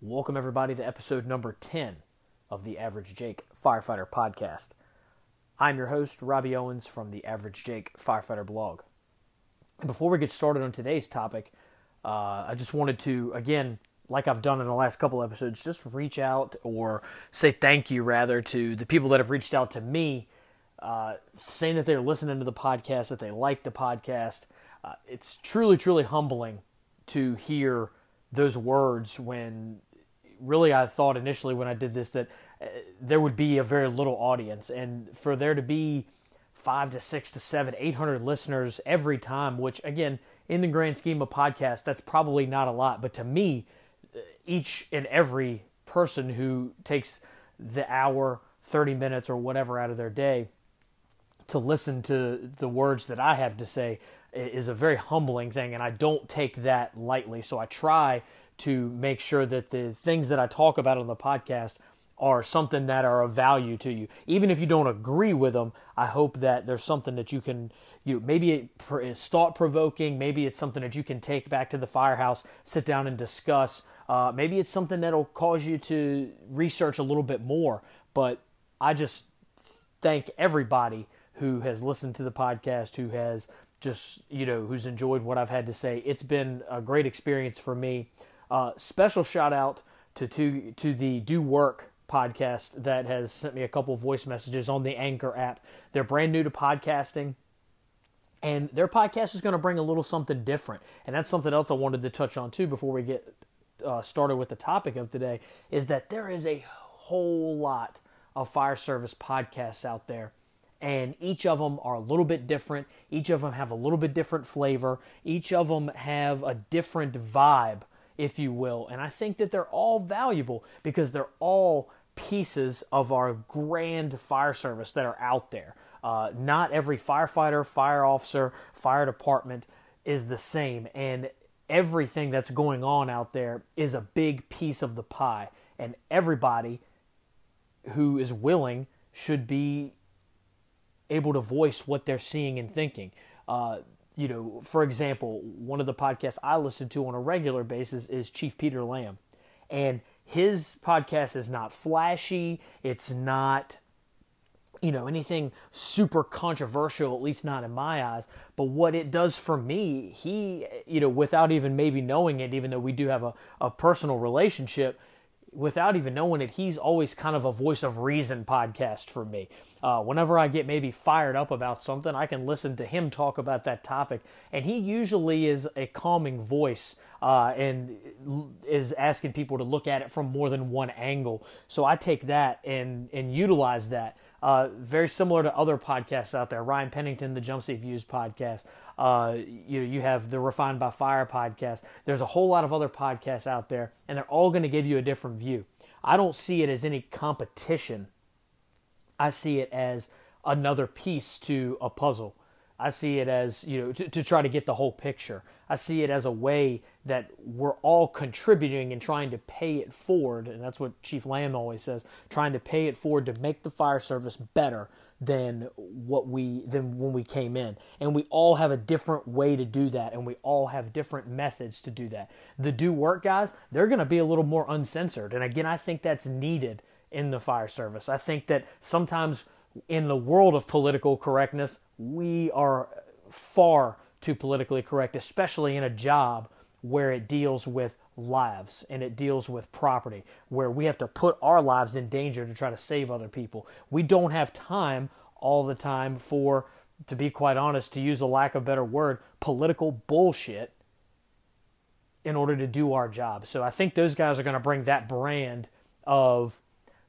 Welcome, everybody, to episode number 10 of the Average Jake Firefighter Podcast. I'm your host, Robbie Owens from the Average Jake Firefighter blog. Before we get started on today's topic, uh, I just wanted to, again, like I've done in the last couple episodes, just reach out or say thank you, rather, to the people that have reached out to me, uh, saying that they're listening to the podcast, that they like the podcast. Uh, it's truly, truly humbling to hear those words when really I thought initially when I did this that uh, there would be a very little audience, and for there to be five to six to seven, eight hundred listeners every time, which again, in the grand scheme of podcasts, that's probably not a lot, but to me, uh, each and every person who takes the hour, thirty minutes, or whatever out of their day to listen to the words that I have to say is a very humbling thing, and I don't take that lightly. So I try to make sure that the things that I talk about on the podcast are something that are of value to you. Even if you don't agree with them, I hope that there's something that you can, you maybe it is thought provoking, maybe it's something that you can take back to the firehouse, sit down and discuss. Uh, maybe it's something that'll cause you to research a little bit more. But I just thank everybody who has listened to the podcast, who has just, you know, who's enjoyed what I've had to say. It's been a great experience for me. Uh, special shout out to, to to the Do Work podcast that has sent me a couple voice messages on the Anchor app. They're brand new to podcasting. And their podcast is going to bring a little something different. And that's something else I wanted to touch on too before we get uh, started with the topic of today is that there is a whole lot of fire service podcasts out there and each of them are a little bit different. Each of them have a little bit different flavor. Each of them have a different vibe if you will. And I think that they're all valuable because they're all pieces of our grand fire service that are out there. Uh, not every firefighter, fire officer, fire department is the same. And everything that's going on out there is a big piece of the pie. And everybody who is willing should be able to voice what they're seeing and thinking. Uh, you know, for example, one of the podcasts I listen to on a regular basis is Chief Peter Lamb. And his podcast is not flashy, it's not you know anything super controversial at least not in my eyes but what it does for me he you know without even maybe knowing it even though we do have a, a personal relationship without even knowing it, he's always kind of a voice of reason podcast for me. Uh, whenever I get maybe fired up about something, I can listen to him talk about that topic, and he usually is a calming voice uh, and is asking people to look at it from more than one angle. So I take that and and utilize that. Uh, very similar to other podcasts out there. Ryan Pennington, the Jump Seat Views podcast. Uh, you know, you have the Refined by Fire podcast. There's a whole lot of other podcasts out there, and they're all going to give you a different view. I don't see it as any competition. I see it as another piece to a puzzle. I see it as, you know, to, to, try to get the whole picture. I see it as a way that we're all contributing and trying to pay it forward. And that's what Chief Lamb always says trying to pay it forward to make the fire service better than what we than when we came in. And we all have a different way to do that and we all have different methods to do that. The do work guys they're going to be a little more uncensored. And again i think that's needed in the fire service. I think that sometimes in the world of political correctness, we are far too politically correct, especially in a job where it deals with lives and it deals with property, where we have to put our lives in danger to try to save other people. We don't have time all the time for, to be quite honest, to use a lack of better word, political bullshit in order to do our job. So I think those guys are going to bring that brand of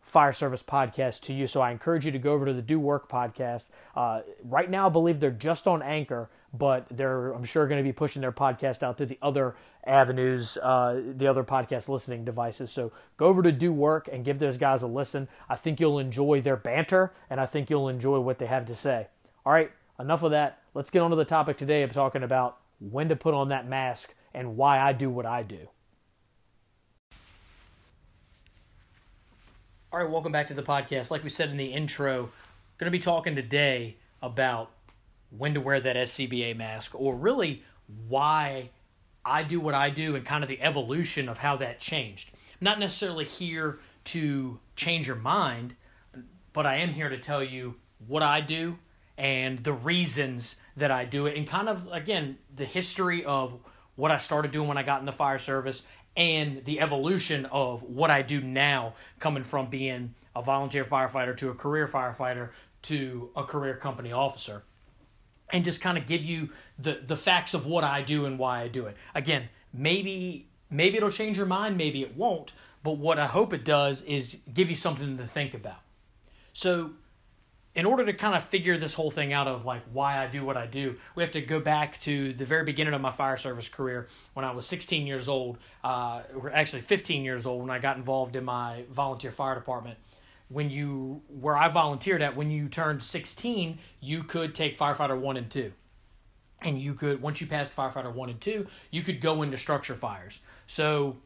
fire service podcast to you. So I encourage you to go over to the Do Work podcast. Uh, right now, I believe they're just on Anchor, but they're I'm sure going to be pushing their podcast out to the other avenues, uh, the other podcast listening devices. So go over to Do Work and give those guys a listen. I think you'll enjoy their banter, and I think you'll enjoy what they have to say. All right, enough of that. Let's get on to the topic today of talking about when to put on that mask and why I do what I do. All right, welcome back to the podcast. Like we said in the intro, going to be talking today about when to wear that SCBA mask, or really why I do what I do and kind of the evolution of how that changed. not necessarily here to change your mind, but I am here to tell you what I do and the reasons that I do it, and kind of, again, the history of what I started doing when I got in the fire service and the evolution of what I do now, coming from being a volunteer firefighter to a career firefighter to a career company officer. And just kind of give you the, the facts of what I do and why I do it. Again, maybe maybe it'll change your mind, maybe it won't, but what I hope it does is give you something to think about. So in order to kind of figure this whole thing out of like why I do what I do, we have to go back to the very beginning of my fire service career when I was 16 years old, uh, or actually 15 years old when I got involved in my volunteer fire department. When you, where I volunteered at, when you turned 16, you could take firefighter one and two. And you could, once you passed firefighter one and two, you could go into structure fires. So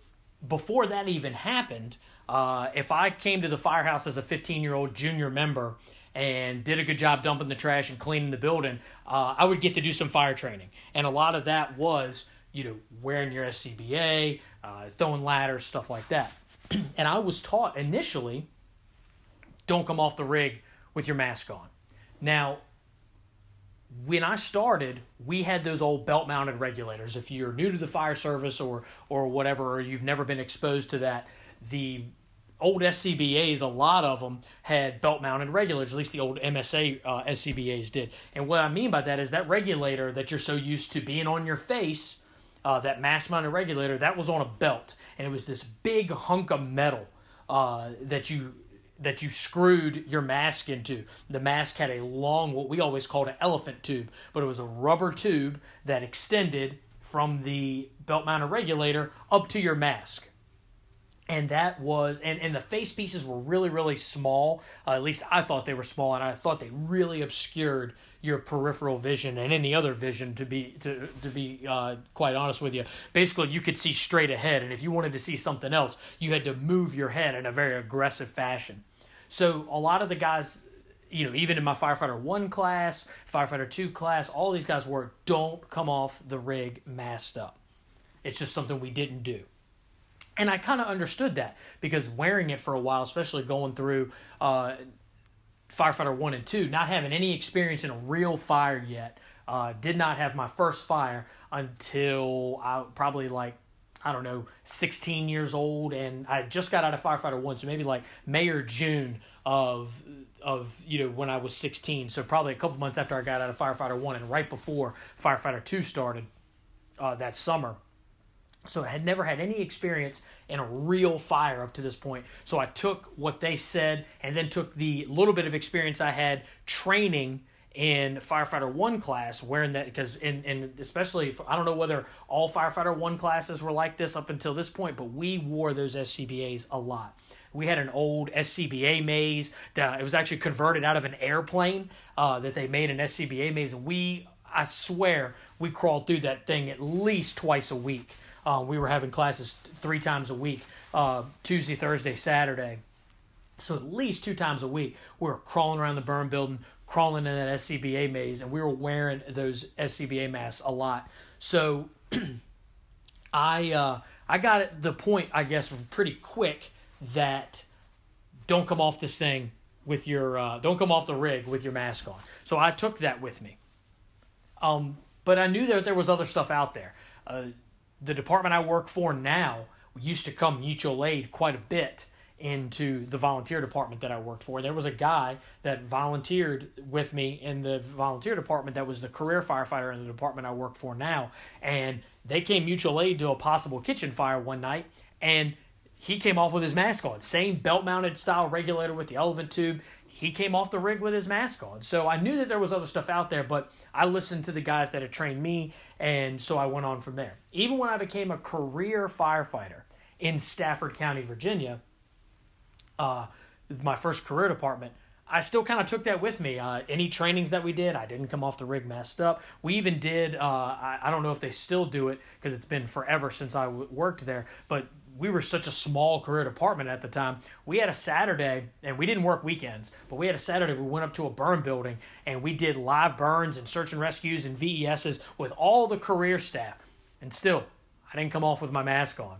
before that even happened, uh, if I came to the firehouse as a 15 year old junior member and did a good job dumping the trash and cleaning the building, uh, I would get to do some fire training. And a lot of that was, you know, wearing your SCBA, uh, throwing ladders, stuff like that. and I was taught initially don't come off the rig with your mask on. Now, when I started, we had those old belt mounted regulators. If you're new to the fire service or or whatever, or you've never been exposed to that, the old SCBAs, a lot of them had belt mounted regulators, at least the old MSA uh, SCBAs did. And what I mean by that is that regulator that you're so used to being on your face, uh, that mask mounted regulator, that was on a belt. And it was this big hunk of metal uh, that you that you screwed your mask into. The mask had a long, what we always called an elephant tube, but it was a rubber tube that extended from the belt mounted regulator up to your mask and that was and, and the face pieces were really really small. Uh, at least i thought they were small and i thought they really obscured your peripheral vision and any other vision to be to, to be uh, quite honest with you. Basically you could see straight ahead and if you wanted to see something else you had to move your head in a very aggressive fashion. So a lot of the guys you know even in my firefighter 1 class firefighter 2 class all these guys were don't come off the rig masked up. It's just something we didn't do and I kind of understood that because wearing it for a while, especially going through uh, firefighter one and two, not having any experience in a real fire yet, uh, did not have my first fire until I probably like I don't know, 16 years old, and I just got out of firefighter one, so maybe like May or June of of you know when I was 16. So probably a couple months after I got out of firefighter one, and right before firefighter two started uh, that summer. So I had never had any experience in a real fire up to this point. So I took what they said and then took the little bit of experience I had training in firefighter one class wearing that because in, in especially I don't know whether all firefighter one classes were like this up until this point, but we wore those SCBAs a lot. We had an old SCBA maze. That, it was actually converted out of an airplane uh, that they made an SCBA maze, and we I swear we crawled through that thing at least twice a week. Um, we were having classes three times a week uh, Tuesday, Thursday, Saturday. So at least two times a week, we were crawling around the burn building, crawling in that SCBA maze, and we were wearing those SCBA masks a lot. So I uh, I got at the point, I guess, pretty quick that don't come off this thing with your uh, don't come off the rig with your mask on. So I took that with me. Um, but I knew that there was other stuff out there. Uh, the department I work for now used to come mutual aid quite a bit into the volunteer department that I worked for. There was a guy that volunteered with me in the volunteer department that was the career firefighter in the department I work for now. And they came mutual aid to a possible kitchen fire one night and he came off with his mask on. Same belt mounted style regulator with the elephant tube he came off the rig with his mask on. So I knew that there was other stuff out there, but I listened to the guys that had trained me, and so I went on from there. Even when I became a career firefighter in Stafford County, Virginia, uh, my first career department, I still kind of took that with me. Uh, any trainings that we did, I didn't come off the rig messed up. We even did, uh, I, I, don't know if they still do it because it's been forever since I w- worked there, but we were such a small career department at the time. We had a Saturday, and we didn't work weekends, but we had a Saturday. We went up to a burn building and we did live burns and search and rescues and VESs with all the career staff. And still, I didn't come off with my mask on.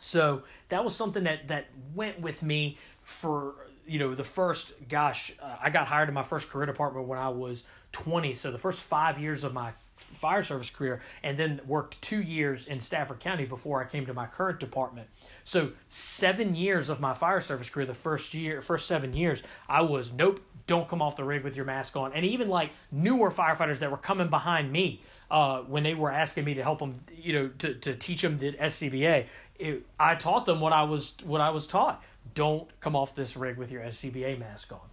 So that was something that that went with me for you know the first gosh uh, I got hired in my first career department when I was 20 so the first 5 years of my fire service career and then worked 2 years in Stafford County before I came to my current department so 7 years of my fire service career the first year first 7 years I was nope don't come off the rig with your mask on and even like newer firefighters that were coming behind me uh, when they were asking me to help them, you know, to, to teach them the SCBA, it, I taught them what I was what I was taught. Don't come off this rig with your SCBA mask on.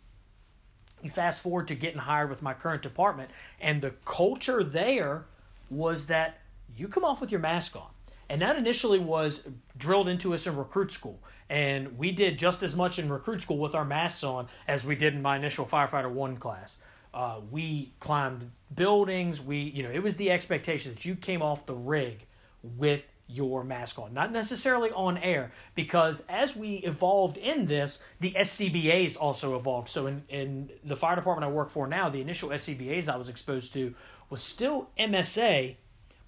You fast forward to getting hired with my current department, and the culture there was that you come off with your mask on. And that initially was drilled into us in recruit school. And we did just as much in recruit school with our masks on as we did in my initial firefighter one class. Uh, we climbed buildings. We, you know, it was the expectation that you came off the rig with your mask on, not necessarily on air, because as we evolved in this, the SCBAs also evolved. So in, in the fire department I work for now, the initial SCBAs I was exposed to was still MSA,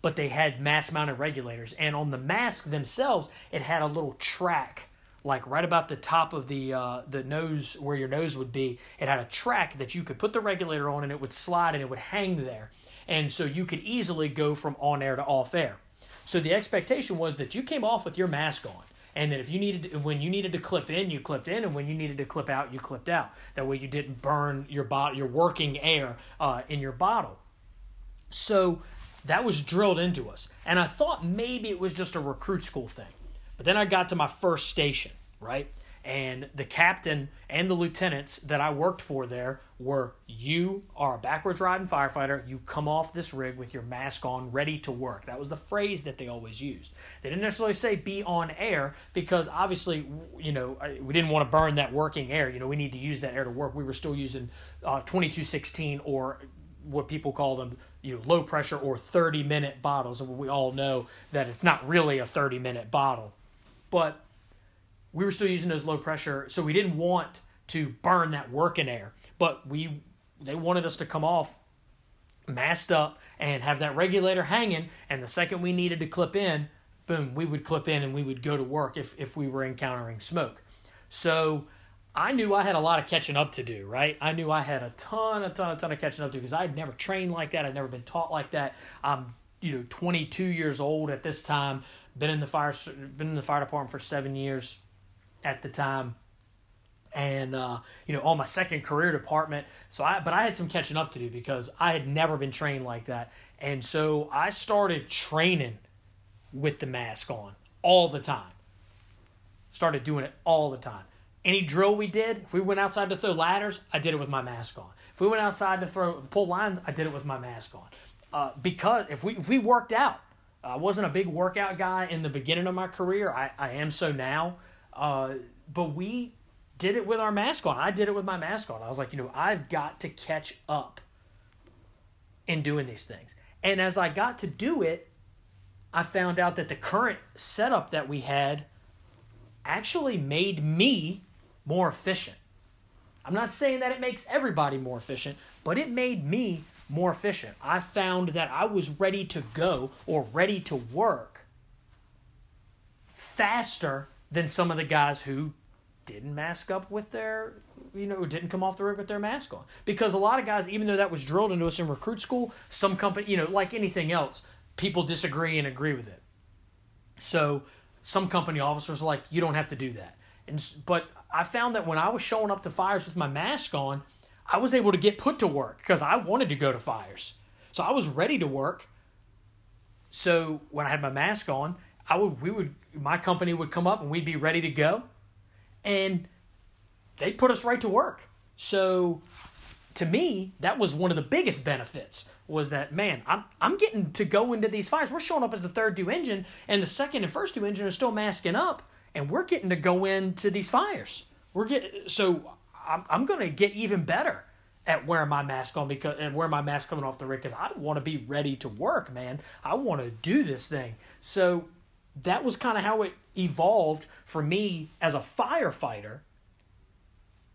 but they had mask mounted regulators. And on the mask themselves, it had a little track like right about the top of the uh, the nose where your nose would be. It had a track that you could put the regulator on, and it would slide and it would hang there, and so you could easily go from on air to off air. So the expectation was that you came off with your mask on, and that if you needed to, when you needed to clip in, you clipped in, and when you needed to clip out, you clipped out. That way you didn't burn your bot your working air uh, in your bottle. So that was drilled into us, and I thought maybe it was just a recruit school thing. But then I got to my first station, right? And the captain and the lieutenants that I worked for there were you are a backwards riding firefighter. You come off this rig with your mask on, ready to work. That was the phrase that they always used. They didn't necessarily say be on air because obviously, you know, we didn't want to burn that working air. You know, we need to use that air to work. We were still using uh, 2216 or what people call them, you know, low pressure or 30 minute bottles. And we all know that it's not really a 30 minute bottle but we were still using those low pressure, so we didn't want to burn that working air. But we they wanted us to come off masked up and have that regulator hanging, and the second we needed to clip in, boom, we would clip in and we would go to work if if we were encountering smoke. So I knew I had a lot of catching up to do, right? I knew I had a ton, a ton, a ton of catching up to because I'd never trained like that. I'd never been taught like that. I'm, you know, 22 years old at this time, been in the fire been in the fire department for seven years at the time. And uh, you know on my second career department so i but i had some catching up to do because i had never been trained like that. And so i started training with the mask on all the time. Started doing it all the time. Any drill we did if we went outside to throw ladders i did it with my mask on. If we went outside to throw pull lines i did it with my mask on. Uh, because if we if we worked out I wasn't a big workout guy in the beginning of my career. I, I am so now. Uh, but we did it with our mask on. I did it with my mask on. I was like, you know, I've got to catch up in doing these things. And as I got to do it, I found out that the current setup that we had actually made me more efficient. I'm not saying that it makes everybody more efficient, but it made me more efficient. I found that I was ready to go or ready to work faster than some of the guys who didn't mask up with their you know didn't come off the rig with their mask on because a lot of guys even though that was drilled into us in recruit school some company you know like anything else people disagree and agree with it so some company officers are like you don't have to do that and but i found that when i was showing up to fires with my mask on I was able to get put to work because I wanted to go to fires. So I was ready to work. So when I had my mask on, I would we would my company would come up and we'd be ready to go. And they'd put us right to work. So to me, that was one of the biggest benefits was that man, I'm I'm getting to go into these fires. We're showing up as the third due engine, and the second and first due engine are still masking up, and we're getting to go into these fires. We're getting so I'm, I'm to get even better at wearing my mask on because and wearing my mask coming off the rig because I want to be ready to work, man. I want to do this thing. So that was kind of how it evolved for me as a firefighter,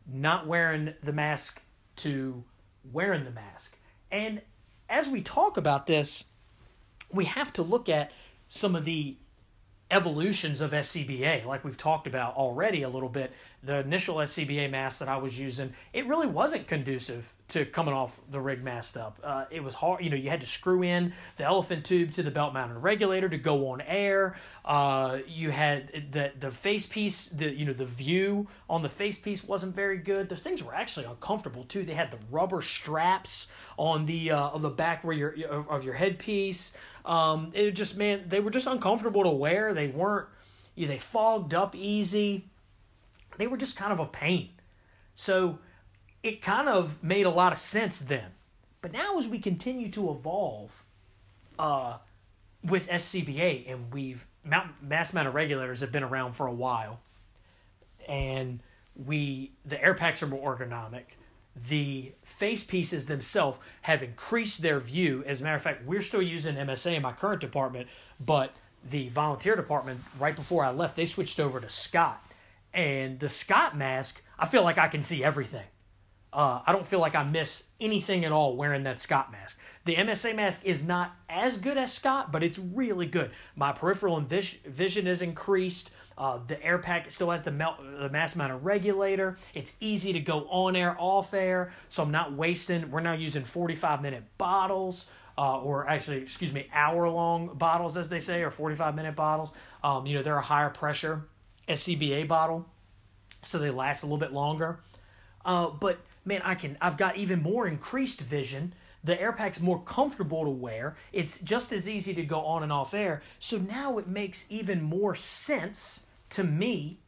not wearing the mask to wearing the mask. And as we talk about this, we have to look at some of the evolutions of SCBA, like we've talked about already a little bit. The initial SCBA mask that I was using, it really wasn't conducive to coming off the rig masked up. Uh, it was hard, you know, you had to screw in the elephant tube to the belt mounted regulator to go on air. Uh, you had the the face piece, the you know the view on the face piece wasn't very good. Those things were actually uncomfortable too. They had the rubber straps on the uh, on the back where your of your headpiece. Um, it just man, they were just uncomfortable to wear. They weren't. You know, they fogged up easy. They were just kind of a pain. So it kind of made a lot of sense then. But now as we continue to evolve uh, with SCBA and we've mass amount of regulators have been around for a while and we the air packs are more ergonomic the face pieces themselves have increased their view. As a matter of fact, we're still using MSA in my current department, but the volunteer department, right before I left, they switched over to Scott. And the Scott mask, I feel like I can see everything. Uh, I don't feel like I miss anything at all wearing that Scott mask. The MSA mask is not as good as Scott, but it's really good. My peripheral and vision is increased. Uh, the air pack still has the, the mask mounted regulator. It's easy to go on air, off air, so I'm not wasting. We're now using 45 minute bottles. Uh, or actually, excuse me, hour long bottles, as they say, or 45 minute bottles. Um, you know, they're a higher pressure SCBA bottle, so they last a little bit longer. Uh, but man, I can I've got even more increased vision. The air pack's more comfortable to wear. It's just as easy to go on and off air. So now it makes even more sense to me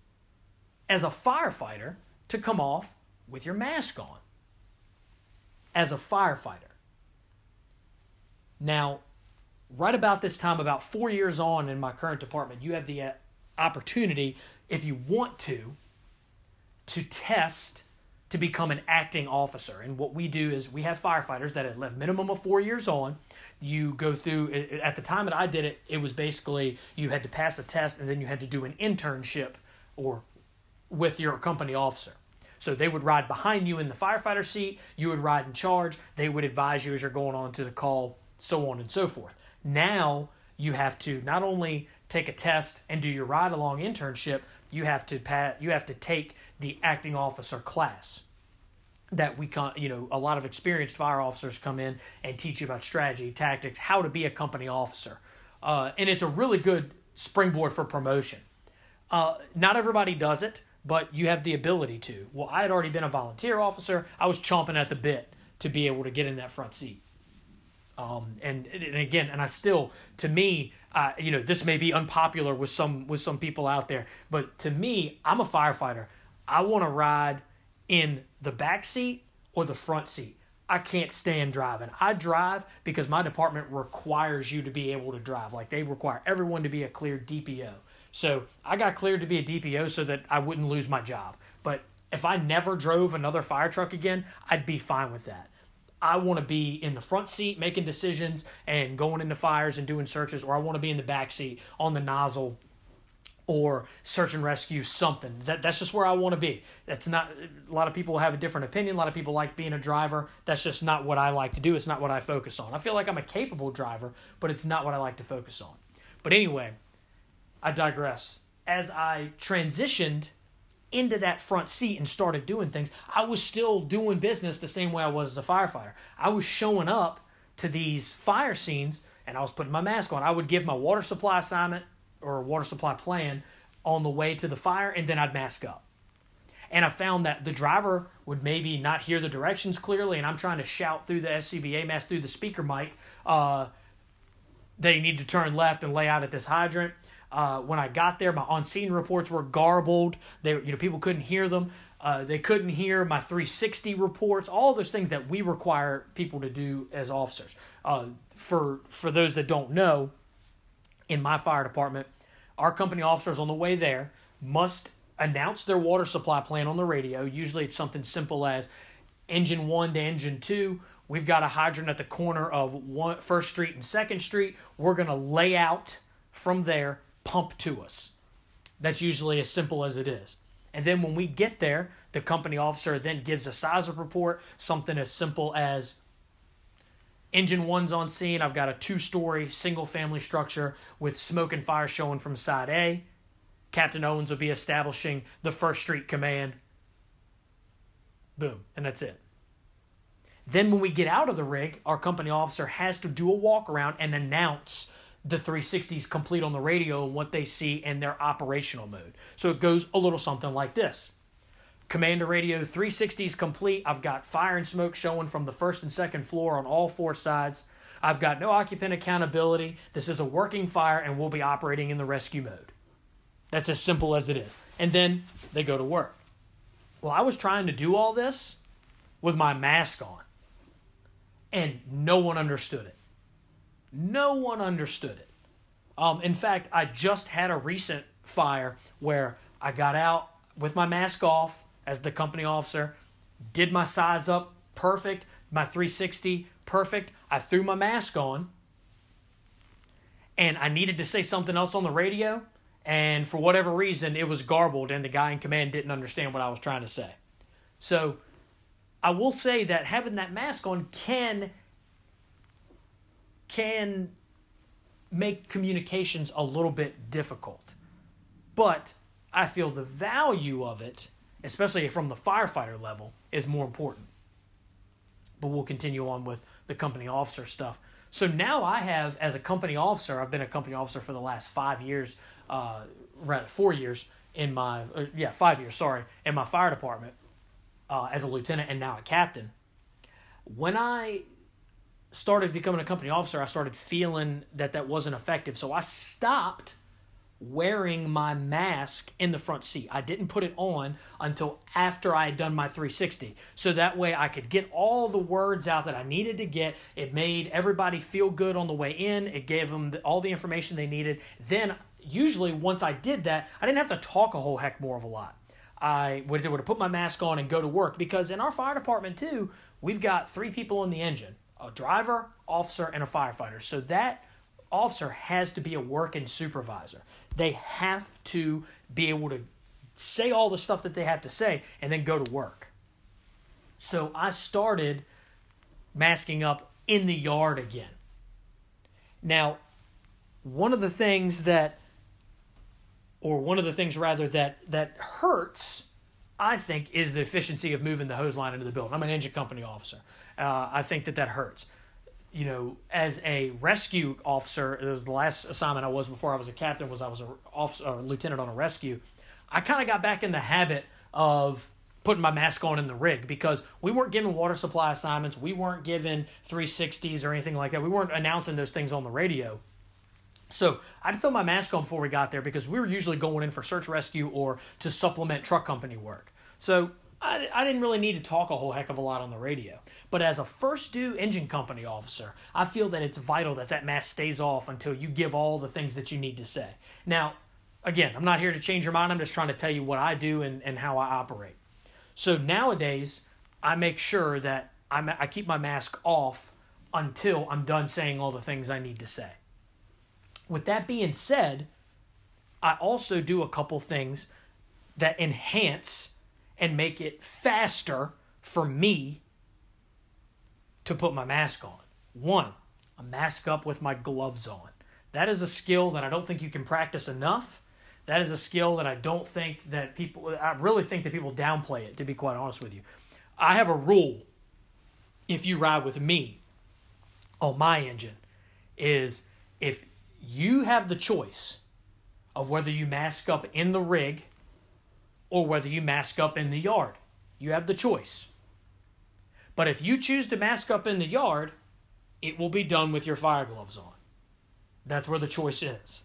as a firefighter to come off with your mask on. As a firefighter. Now, right about this time, about four years on in my current department, you have the uh, opportunity, if you want to, to test to become an acting officer. And what we do is we have firefighters that have left minimum of four years on. You go through, at the time that I did it, it was basically you had to pass a test and then you had to do an internship or with your company officer. So they would ride behind you in the firefighter seat, you would ride in charge, they would advise you as you're going on to the call, so on and so forth. Now you have to not only take a test and do your ride along internship, you have to pat, you have to take the acting officer class that we can you know a lot of experienced fire officers come in and teach you about strategy tactics how to be a company officer. Uh, and it's a really good springboard for promotion. Uh, not everybody does it but you have the ability to. Well i had already been a volunteer officer. I was chomping at the bit to be able to get in that front seat um, and, and again and i still to me uh, you know this may be unpopular with some with some people out there but to me i'm a firefighter I want to ride in the back seat or the front seat. I can't stand driving. I drive because my department requires you to be able to drive. Like they require everyone to be a cleared DPO. So I got cleared to be a DPO so that I wouldn't lose my job. But if I never drove another fire truck again, I'd be fine with that. I want to be in the front seat making decisions and going into fires and doing searches, or I want to be in the back seat on the nozzle or search and rescue something. That that's just where I want to be. That's not a lot of people have a different opinion. A lot of people like being a driver. That's just not what I like to do. It's not what I focus on. I feel like I'm a capable driver, but it's not what I like to focus on. But anyway, I digress. As I transitioned into that front seat and started doing things, I was still doing business the same way I was as a firefighter. I was showing up to these fire scenes and I was putting my mask on. I would give my water supply assignment or water supply plan on the way to the fire, and then I'd mask up. And I found that the driver would maybe not hear the directions clearly, and I'm trying to shout through the SCBA mask through the speaker mic uh, that you need to turn left and lay out at this hydrant. Uh, when I got there, my on-scene reports were garbled. They, you know, people couldn't hear them. Uh, they couldn't hear my 360 reports. All those things that we require people to do as officers. Uh, for for those that don't know, in my fire department, our company officers on the way there must announce their water supply plan on the radio. Usually it's something simple as engine one to engine two. We've got a hydrant at the corner of one, First Street and Second Street. We're going to lay out from there, pump to us. That's usually as simple as it is. And then when we get there, the company officer then gives a size of report, something as simple as Engine one's on scene. I've got a two story single family structure with smoke and fire showing from side A. Captain Owens will be establishing the First Street Command. Boom, and that's it. Then, when we get out of the rig, our company officer has to do a walk around and announce the 360s complete on the radio and what they see in their operational mode. So it goes a little something like this Commander Radio 360s complete. I've got fire and smoke showing from the first and second floor on all four sides. I've got no occupant accountability. This is a working fire and we'll be operating in the rescue mode. That's as simple as it is. And then they go to work. Well, I was trying to do all this with my mask on, and no one understood it. No one understood it. Um, in fact, I just had a recent fire where I got out with my mask off as the company officer, did my size up perfect, my 360 perfect. I threw my mask on, and I needed to say something else on the radio, and for whatever reason, it was garbled, and the guy in command didn't understand what I was trying to say. So, I will say that having that mask on can can make communications a little bit difficult. But I feel the value of it, especially from the firefighter level, is more important. But we'll continue on with the company officer stuff. So now I have, as a company officer, I've been a company officer for the last five years, uh, rather four years in my, uh, yeah, five years, sorry, in my fire department uh, as a lieutenant and now a captain. When I started becoming a company officer, I started feeling that that wasn't effective. So I stopped wearing my mask in the front seat. I didn't put it on until after I had done my 360. So that way I could get all the words out that I needed to get. It made everybody feel good on the way in, it gave them all the information they needed. Then, usually, once I did that, I didn't have to talk a whole heck more of a lot. I would, would have put my mask on and go to work because in our fire department, too, we've got three people in the engine a driver, officer, and a firefighter. So that officer has to be a working supervisor. They have to be able to say all the stuff that they have to say and then go to work. So I started masking up in the yard again. Now, one of the things that or one of the things rather that that hurts I think is the efficiency of moving the hose line into the building. I'm an engine company officer. Uh, I think that that hurts. You know, as a rescue officer, the last assignment I was before I was a captain was I was a officer, a lieutenant on a rescue. I kind of got back in the habit of putting my mask on in the rig because we weren't given water supply assignments, we weren't given 360s or anything like that. We weren't announcing those things on the radio. So I'd throw my mask on before we got there because we were usually going in for search rescue or to supplement truck company work. So I, I didn't really need to talk a whole heck of a lot on the radio. But as a first due engine company officer, I feel that it's vital that that mask stays off until you give all the things that you need to say. Now, again, I'm not here to change your mind. I'm just trying to tell you what I do and, and how I operate. So nowadays, I make sure that I'm, I keep my mask off until I'm done saying all the things I need to say. With that being said, I also do a couple things that enhance and make it faster for me to put my mask on. One, a mask up with my gloves on. That is a skill that I don't think you can practice enough. That is a skill that I don't think that people, I really think that people downplay it, to be quite honest with you. I have a rule if you ride with me on my engine is if you have the choice of whether you mask up in the rig or whether you mask up in the yard. You have the choice. But if you choose to mask up in the yard, it will be done with your fire gloves on. That's where the choice is.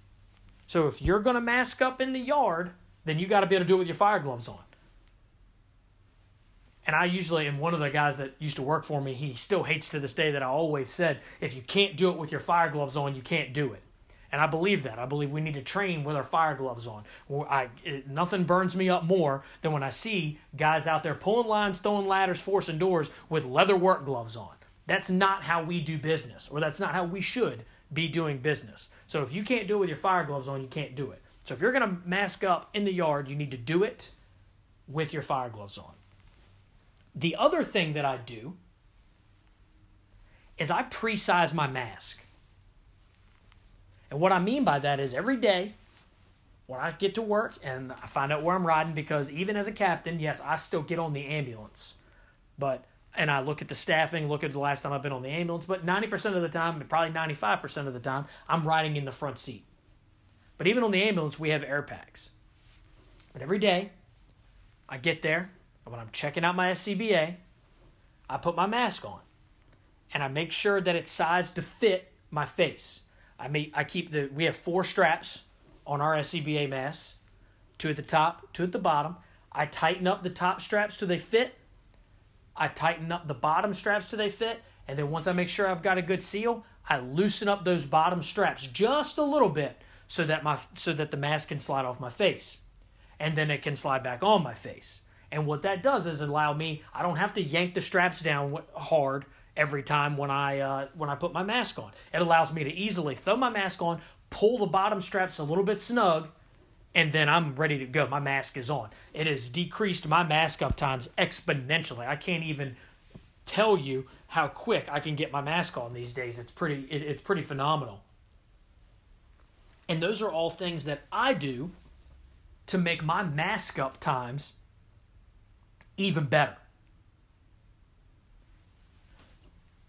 So if you're going to mask up in the yard, then you got to be able to do it with your fire gloves on. And I usually, and one of the guys that used to work for me, he still hates to this day that I always said, if you can't do it with your fire gloves on, you can't do it. And I believe that. I believe we need to train with our fire gloves on. I, it, nothing burns me up more than when I see guys out there pulling lines, throwing ladders, forcing doors with leather work gloves on. That's not how we do business, or that's not how we should be doing business. So if you can't do it with your fire gloves on, you can't do it. So if you're going to mask up in the yard, you need to do it with your fire gloves on. The other thing that I do is I pre size my mask. And what I mean by that is every day when I get to work and I find out where I'm riding, because even as a captain, yes, I still get on the ambulance. But and I look at the staffing, look at the last time I've been on the ambulance, but 90% of the time, probably 95% of the time, I'm riding in the front seat. But even on the ambulance, we have air packs. But every day, I get there, and when I'm checking out my SCBA, I put my mask on. And I make sure that it's sized to fit my face. I mean, I keep the we have four straps on our SCBA masks, two at the top, two at the bottom. I tighten up the top straps till they fit. I tighten up the bottom straps till they fit, and then once I make sure I've got a good seal, I loosen up those bottom straps just a little bit so that my so that the mask can slide off my face. And then it can slide back on my face. And what that does is allow me I don't have to yank the straps down hard every time when I uh, when I put my mask on. It allows me to easily throw my mask on, pull the bottom straps a little bit snug, and then I'm ready to go. My mask is on. It has decreased my mask up times exponentially. I can't even tell you how quick I can get my mask on these days. It's pretty it, it's pretty phenomenal. And those are all things that I do to make my mask up times even better.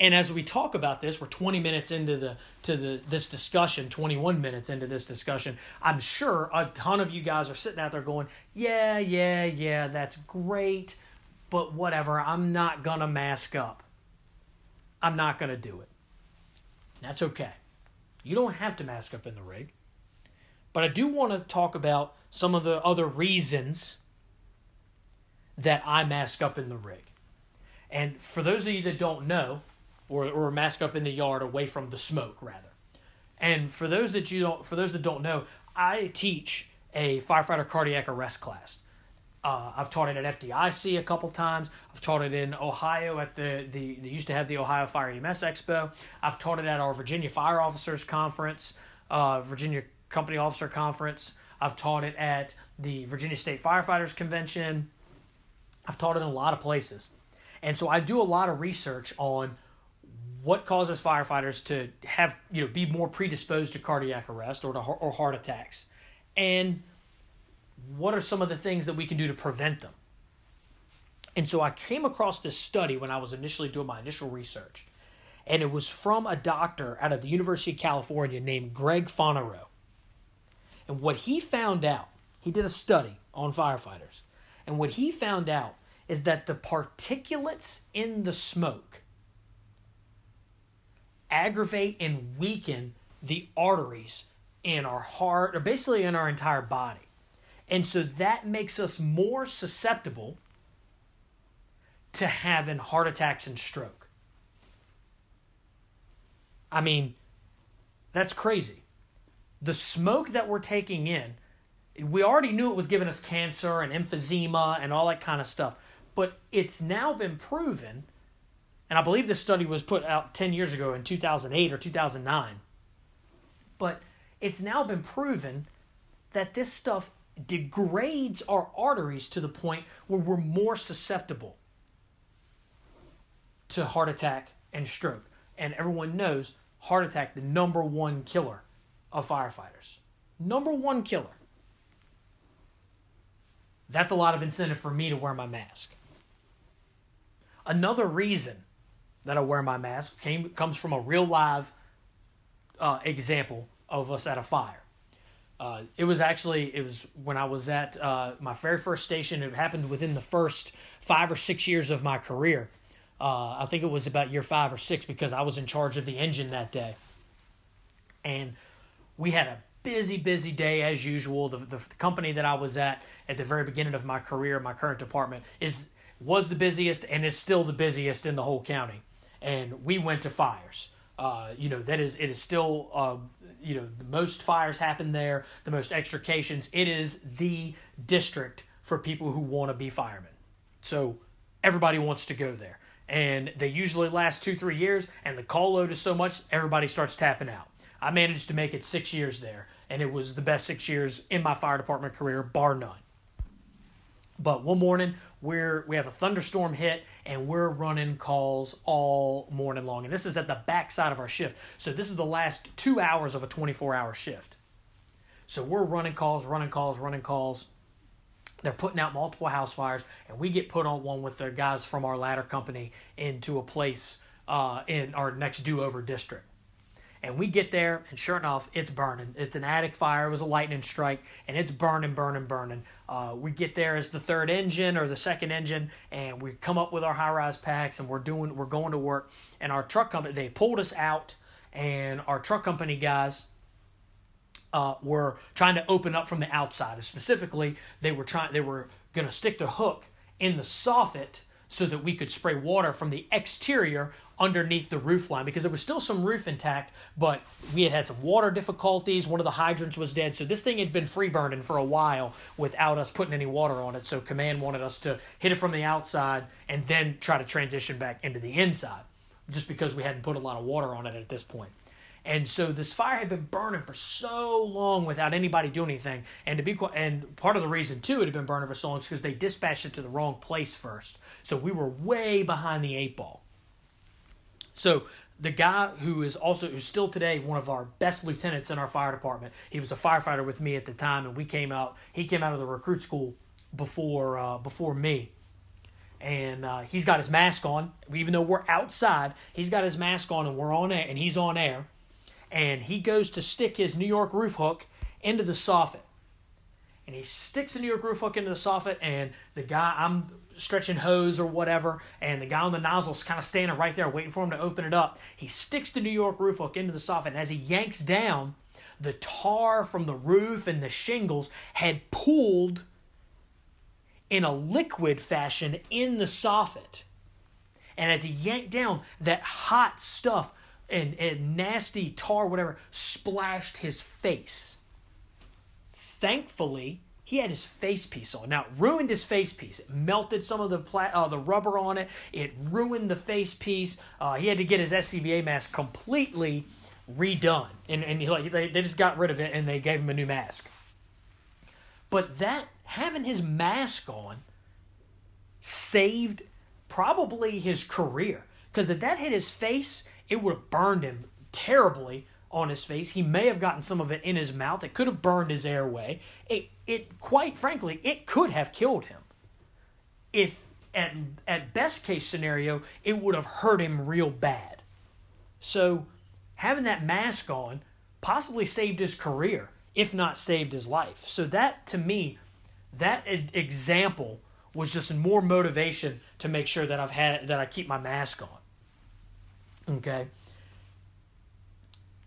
And as we talk about this, we're 20 minutes into the to the this discussion, 21 minutes into this discussion. I'm sure a ton of you guys are sitting out there going, "Yeah, yeah, yeah, that's great, but whatever. I'm not to mask up. I'm not to do it." That's okay. You don't have to mask up in the rig. But I do want to talk about some of the other reasons that I mask up in the rig. And for those of you that don't know, or or mask up in the yard away from the smoke rather. And for those that you don't for those that don't know, I teach a firefighter cardiac arrest class. Uh, I've taught it at FDIC a couple times. I've taught it in Ohio at the, the they used to have the Ohio Fire EMS Expo. I've taught it at our Virginia Fire Officers Conference, uh, Virginia Company Officer Conference. I've taught it at the Virginia State Firefighters Convention. I've taught it in a lot of places. And so I do a lot of research on what causes firefighters to have you know be more predisposed to cardiac arrest or to or heart attacks? And what are some of the things that we can do to prevent them? And so i came across this study when i was initially doing my initial research and it was from a doctor out of the university of california named greg fonarow and what he found out he did a study on firefighters and what he found out is that the particulates in the smoke aggravate and weaken the arteries in our heart or basically in our entire body. And so that makes us more susceptible to having heart attacks and stroke. I mean, that's crazy. The smoke that we're taking in, we already knew it was giving us cancer and emphysema and all that kind of stuff, but it's now been proven and I believe this study was put out 10 years ago in 2008 or 2009. But it's now been proven that this stuff degrades our arteries to the point where we're more susceptible to heart attack and stroke. And everyone knows heart attack, the number one killer of firefighters. Number one killer. That's a lot of incentive for me to wear my mask. Another reason that I wear my mask came comes from a real live uh, example of us at a fire. Uh, it was actually it was when I was at uh, my very first station. It happened within the first five or six years of my career. Uh, I think it was about year five or six because I was in charge of the engine that day, and we had a busy, busy day as usual. The, the, the company that I was at at the very beginning of my career, my current department, is was the busiest and is still the busiest in the whole county and we went to fires. Uh, you know that is it is still uh, you know the most fires happen there, the most extrications. It is the district for people who want to be firemen. So everybody wants to go there, and they usually last two three years. And the call load is so much, everybody starts tapping out. I managed to make it six years there, and it was the best six years in my fire department career, bar none. But one morning we're we have a thunderstorm hit and we're running calls all morning long. And this is at the backside of our shift. So this is the last two hours of a 24 hour shift. So we're running calls, running calls, running calls. They're putting out multiple house fires, and we get put on one with the guys from our ladder company into a place uh, in our next do over district. And we get there, and sure enough, it's burning. It's an attic fire. It was a lightning strike, and it's burning, burning, burning. Uh, we get there as the third engine or the second engine, and we come up with our high-rise packs, and we're doing, we're going to work. And our truck company, they pulled us out, and our truck company guys uh, were trying to open up from the outside. Specifically, they were trying, they were going to stick the hook in the soffit so that we could spray water from the exterior underneath the roof line because there was still some roof intact, but we had had some water difficulties. One of the hydrants was dead, so this thing had been free burning for a while without us putting any water on it. So command wanted us to hit it from the outside and then try to transition back into the inside, just because we hadn't put a lot of water on it at this point. And so this fire had been burning for so long without anybody doing anything. And to be and part of the reason too it had been burning for so long is because they dispatched it to the wrong place first. So we were way behind the eight ball. So the guy who is also who's still today one of our best lieutenants in our fire department. He was a firefighter with me at the time, and we came out. He came out of the recruit school before uh, before me, and uh, he's got his mask on. Even though we're outside, he's got his mask on, and we're on air, and he's on air and he goes to stick his New York roof hook into the soffit. And he sticks the New York roof hook into the soffit, and the guy, I'm stretching hose or whatever, and the guy on the nozzle's kind of standing right there waiting for him to open it up. He sticks the New York roof hook into the soffit, and as he yanks down, the tar from the roof and the shingles had pooled in a liquid fashion in the soffit. And as he yanked down, that hot stuff and, and nasty tar, whatever, splashed his face. Thankfully, he had his face piece on. Now, ruined his face piece. It melted some of the pla- uh, the rubber on it. It ruined the face piece. Uh, he had to get his SCBA mask completely redone, and and he, like they, they just got rid of it and they gave him a new mask. But that having his mask on saved probably his career because if that hit his face, it would have burned him terribly on his face. He may have gotten some of it in his mouth. It could have burned his airway. It, it quite frankly, it could have killed him. If at at best case scenario, it would have hurt him real bad. So, having that mask on possibly saved his career, if not saved his life. So that to me, that example was just more motivation to make sure that I've had that I keep my mask on. Okay.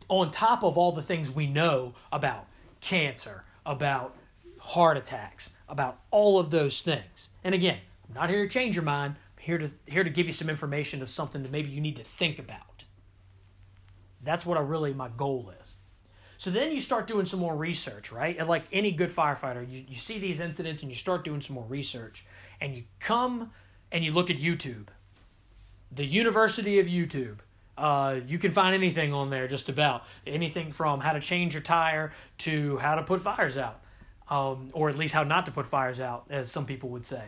On top of all the things we know about cancer, about heart attacks, about all of those things. And again, I'm not here to change your mind. I'm here to here to give you some information of something that maybe you need to think about. That's what I really my goal is. So then you start doing some more research, right? And like any good firefighter, you, you see these incidents and you start doing some more research. And you come and you look at YouTube. The University of YouTube. Uh, you can find anything on there, just about anything from how to change your tire to how to put fires out, um, or at least how not to put fires out, as some people would say.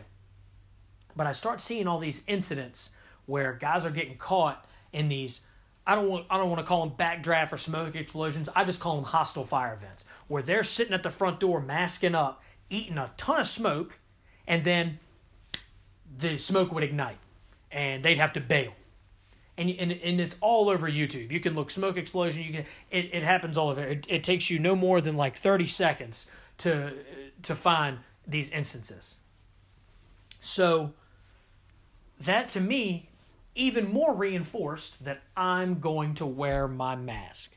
But I start seeing all these incidents where guys are getting caught in these. I don't want. I don't want to call them backdraft or smoke explosions. I just call them hostile fire events, where they're sitting at the front door, masking up, eating a ton of smoke, and then the smoke would ignite, and they'd have to bail and, and, and it's all over YouTube. You can look smoke explosion. You can it, it happens all over. It, it takes you no more than like thirty seconds to to find these instances. So that to me even more reinforced that I'm going to wear my mask.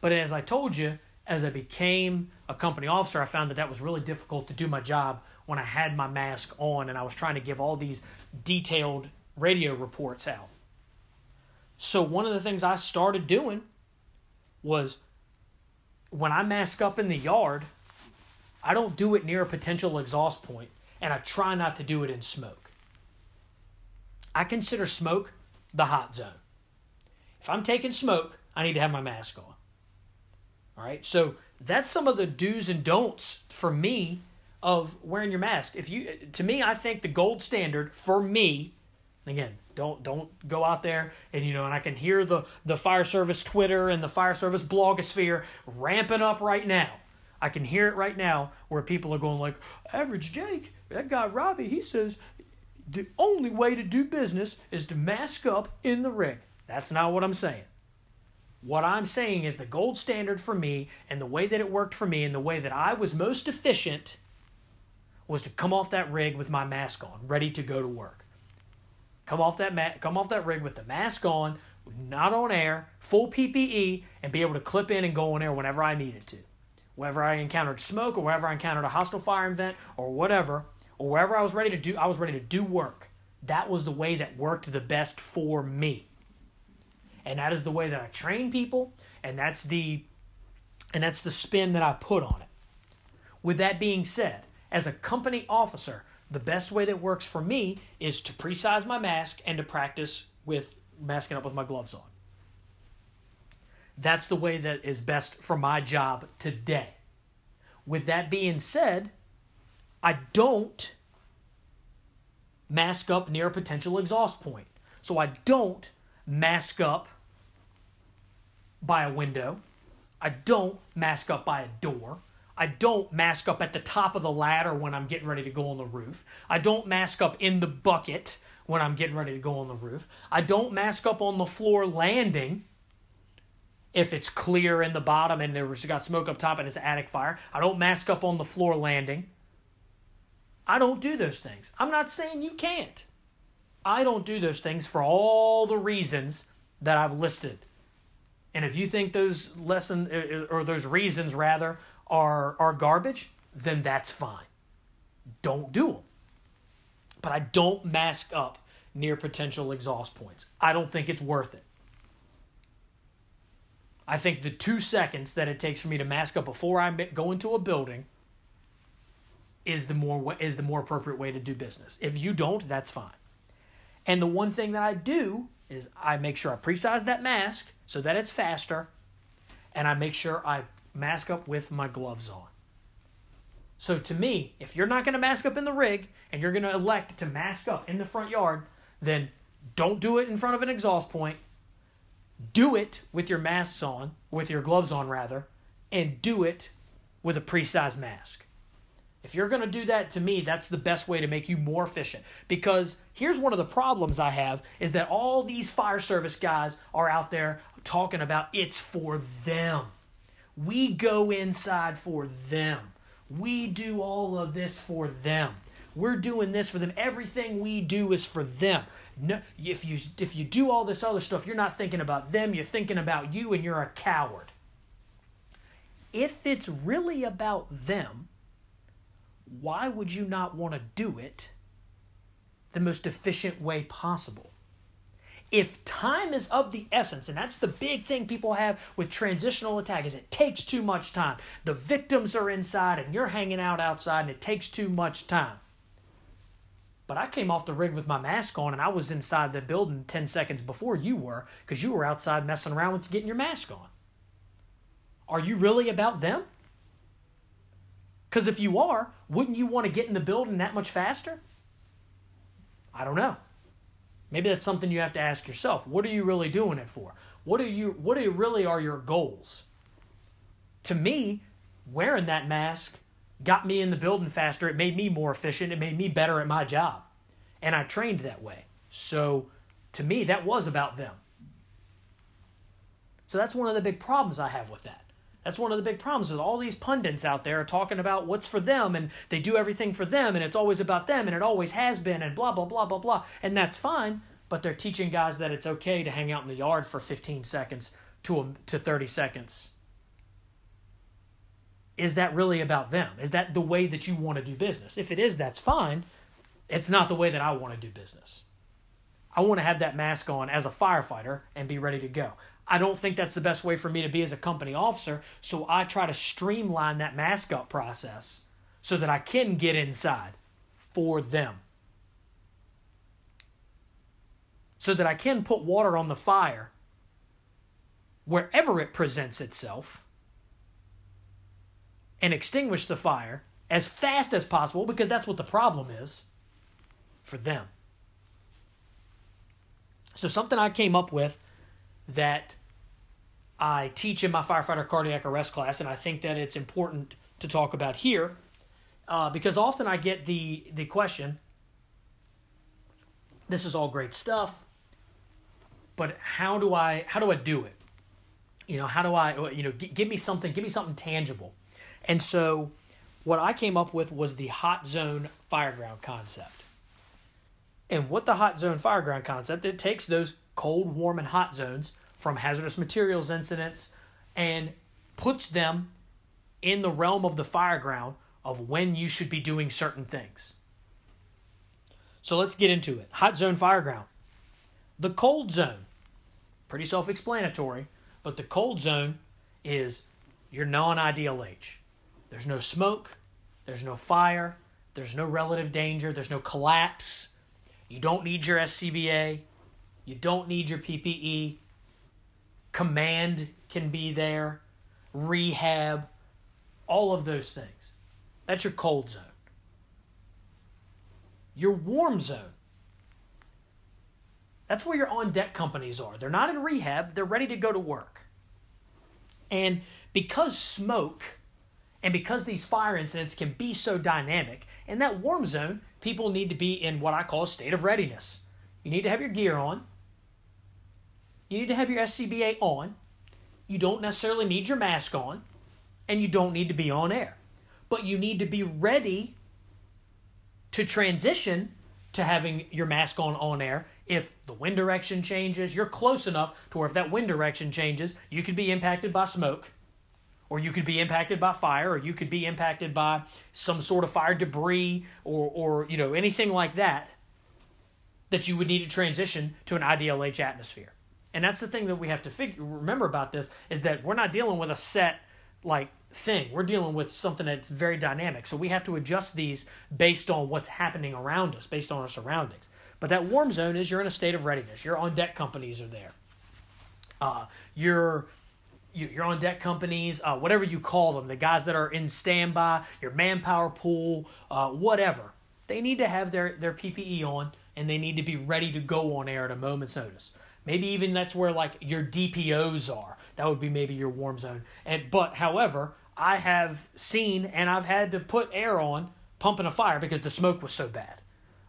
But as I told you, as I became a company officer, I found that that was really difficult to do my job when I had my mask on and I was trying to give all these detailed radio reports out. So one of the things I started doing was when I mask up in the yard, I don't do it near a potential exhaust point, and I try not to do it in smoke. I consider smoke the hot zone. If I'm taking smoke, I need to have my mask on. All right, so that's some of the do's and don'ts for me of wearing your mask. If you to me I think the gold standard for me again, don't don't go out there and you know and I can hear the the fire service Twitter and the fire service blogosphere ramping up right now. I can hear it right now where people are going like, "Average Jake, that guy Robbie, he says the only way to do business is to mask up in the rig." That's not what I'm saying. What I'm saying is the gold standard for me and the way that it worked for me and the way that I was most efficient was to come off that rig with my mask on, ready to go to work. Come off that ma- come off that rig with the mask on, not on air, full PPE, and be able to clip in and go on air whenever I needed to. Whenever I encountered smoke or wherever I encountered a hostile fire event or whatever, or wherever I was ready to do I was ready to do work. That was the way that worked the best for me. And that is the way that I train people, and that's the and that's the spin that I put on it. With that being said, as a company officer, the best way that works for me is to pre-size my mask and to practice with masking up with my gloves on. That's the way that is best for my job today. With that being said, I don't mask up near a potential exhaust point. So I don't mask up by a window. I don't mask up by a door. I don't mask up at the top of the ladder when I'm getting ready to go on the roof. I don't mask up in the bucket when I'm getting ready to go on the roof. I don't mask up on the floor landing if it's clear in the bottom and there's got smoke up top and it's an attic fire. I don't mask up on the floor landing. I don't do those things. I'm not saying you can't. I don't do those things for all the reasons that I've listed. And if you think those lesson or those reasons rather are are garbage, then that's fine. Don't do them. But I don't mask up near potential exhaust points. I don't think it's worth it. I think the two seconds that it takes for me to mask up before I go into a building is the more is the more appropriate way to do business. If you don't, that's fine. And the one thing that I do is I make sure I pre-size that mask so that it's faster, and I make sure I mask up with my gloves on. So to me, if you're not going to mask up in the rig and you're going to elect to mask up in the front yard, then don't do it in front of an exhaust point. Do it with your masks on, with your gloves on rather, and do it with a pre-sized mask. If you're going to do that to me, that's the best way to make you more efficient. Because here's one of the problems I have is that all these fire service guys are out there talking about it's for them. We go inside for them. We do all of this for them. We're doing this for them. Everything we do is for them. No, if you if you do all this other stuff, you're not thinking about them. You're thinking about you, and you're a coward. If it's really about them, why would you not want to do it the most efficient way possible? If time is of the essence, and that's the big thing people have with transitional attack, is it takes too much time. The victims are inside and you're hanging out outside and it takes too much time. But I came off the rig with my mask on and I was inside the building 10 seconds before you were because you were outside messing around with getting your mask on. Are you really about them? Because if you are, wouldn't you want to get in the building that much faster? I don't know. Maybe that's something you have to ask yourself. What are you really doing it for? What are you what are really are your goals? To me, wearing that mask got me in the building faster. It made me more efficient. It made me better at my job. And I trained that way. So to me, that was about them. So that's one of the big problems I have with that. That's one of the big problems is all these pundits out there are talking about what's for them and they do everything for them and it's always about them and it always has been and blah blah blah blah blah. And that's fine, but they're teaching guys that it's okay to hang out in the yard for 15 seconds to a, to 30 seconds. Is that really about them? Is that the way that you want to do business? If it is, that's fine. It's not the way that I want to do business. I want to have that mask on as a firefighter and be ready to go. I don't think that's the best way for me to be as a company officer, so I try to streamline that mask up process so that I can get inside for them. So that I can put water on the fire wherever it presents itself and extinguish the fire as fast as possible because that's what the problem is for them. So, something I came up with that I teach in my firefighter cardiac arrest class, and I think that it's important to talk about here uh, because often I get the, the question this is all great stuff, but how do I how do I do it? You know, how do I you know g- give me something give me something tangible. And so what I came up with was the hot zone fireground concept. And what the hot zone fireground concept, it takes those cold, warm, and hot zones from hazardous materials incidents and puts them in the realm of the fireground of when you should be doing certain things. So let's get into it. Hot zone fireground. The cold zone, pretty self explanatory, but the cold zone is your non IDLH. There's no smoke, there's no fire, there's no relative danger, there's no collapse. You don't need your SCBA, you don't need your PPE. Command can be there, rehab, all of those things. That's your cold zone. Your warm zone. That's where your on deck companies are. They're not in rehab, they're ready to go to work. And because smoke and because these fire incidents can be so dynamic, in that warm zone, people need to be in what I call a state of readiness. You need to have your gear on, you need to have your SCBA on, you don't necessarily need your mask on, and you don't need to be on air. But you need to be ready to transition to having your mask on on air. If the wind direction changes you're close enough to where if that wind direction changes you could be impacted by smoke or you could be impacted by fire or you could be impacted by some sort of fire debris or or you know anything like that that you would need to transition to an IDLH atmosphere and that's the thing that we have to figure remember about this is that we're not dealing with a set like thing. We're dealing with something that's very dynamic. So we have to adjust these based on what's happening around us, based on our surroundings. But that warm zone is you're in a state of readiness. Your on deck companies are there. Uh, your your on deck companies, uh, whatever you call them, the guys that are in standby, your manpower pool, uh, whatever, they need to have their, their PPE on and they need to be ready to go on air at a moment's notice. Maybe even that's where like your DPOs are. That would be maybe your warm zone. And but however, I have seen and I've had to put air on pumping a fire because the smoke was so bad.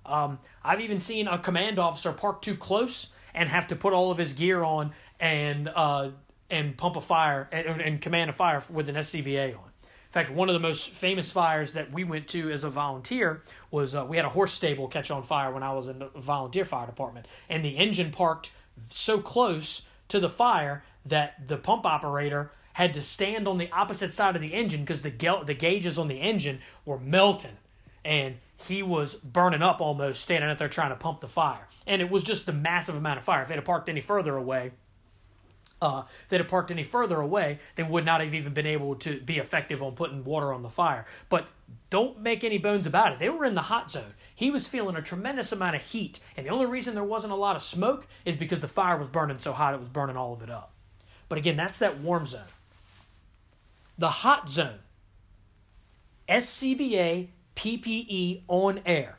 Um, I've even seen a command officer park too close and have to put all of his gear on and uh, and pump a fire and, and command a fire with an SCBA on. In fact, one of the most famous fires that we went to as a volunteer was uh, we had a horse stable catch on fire when I was in the volunteer fire department, and the engine parked so close to the fire that the pump operator had to stand on the opposite side of the engine because the ga- the gauges on the engine were melting, and he was burning up almost standing out there trying to pump the fire. And it was just the massive amount of fire. If they'd have parked any further away, uh, if they'd have parked any further away, they would not have even been able to be effective on putting water on the fire. But don't make any bones about it. They were in the hot zone. He was feeling a tremendous amount of heat, and the only reason there wasn't a lot of smoke is because the fire was burning so hot it was burning all of it up. But again, that's that warm zone. The hot zone. SCBA PPE on air.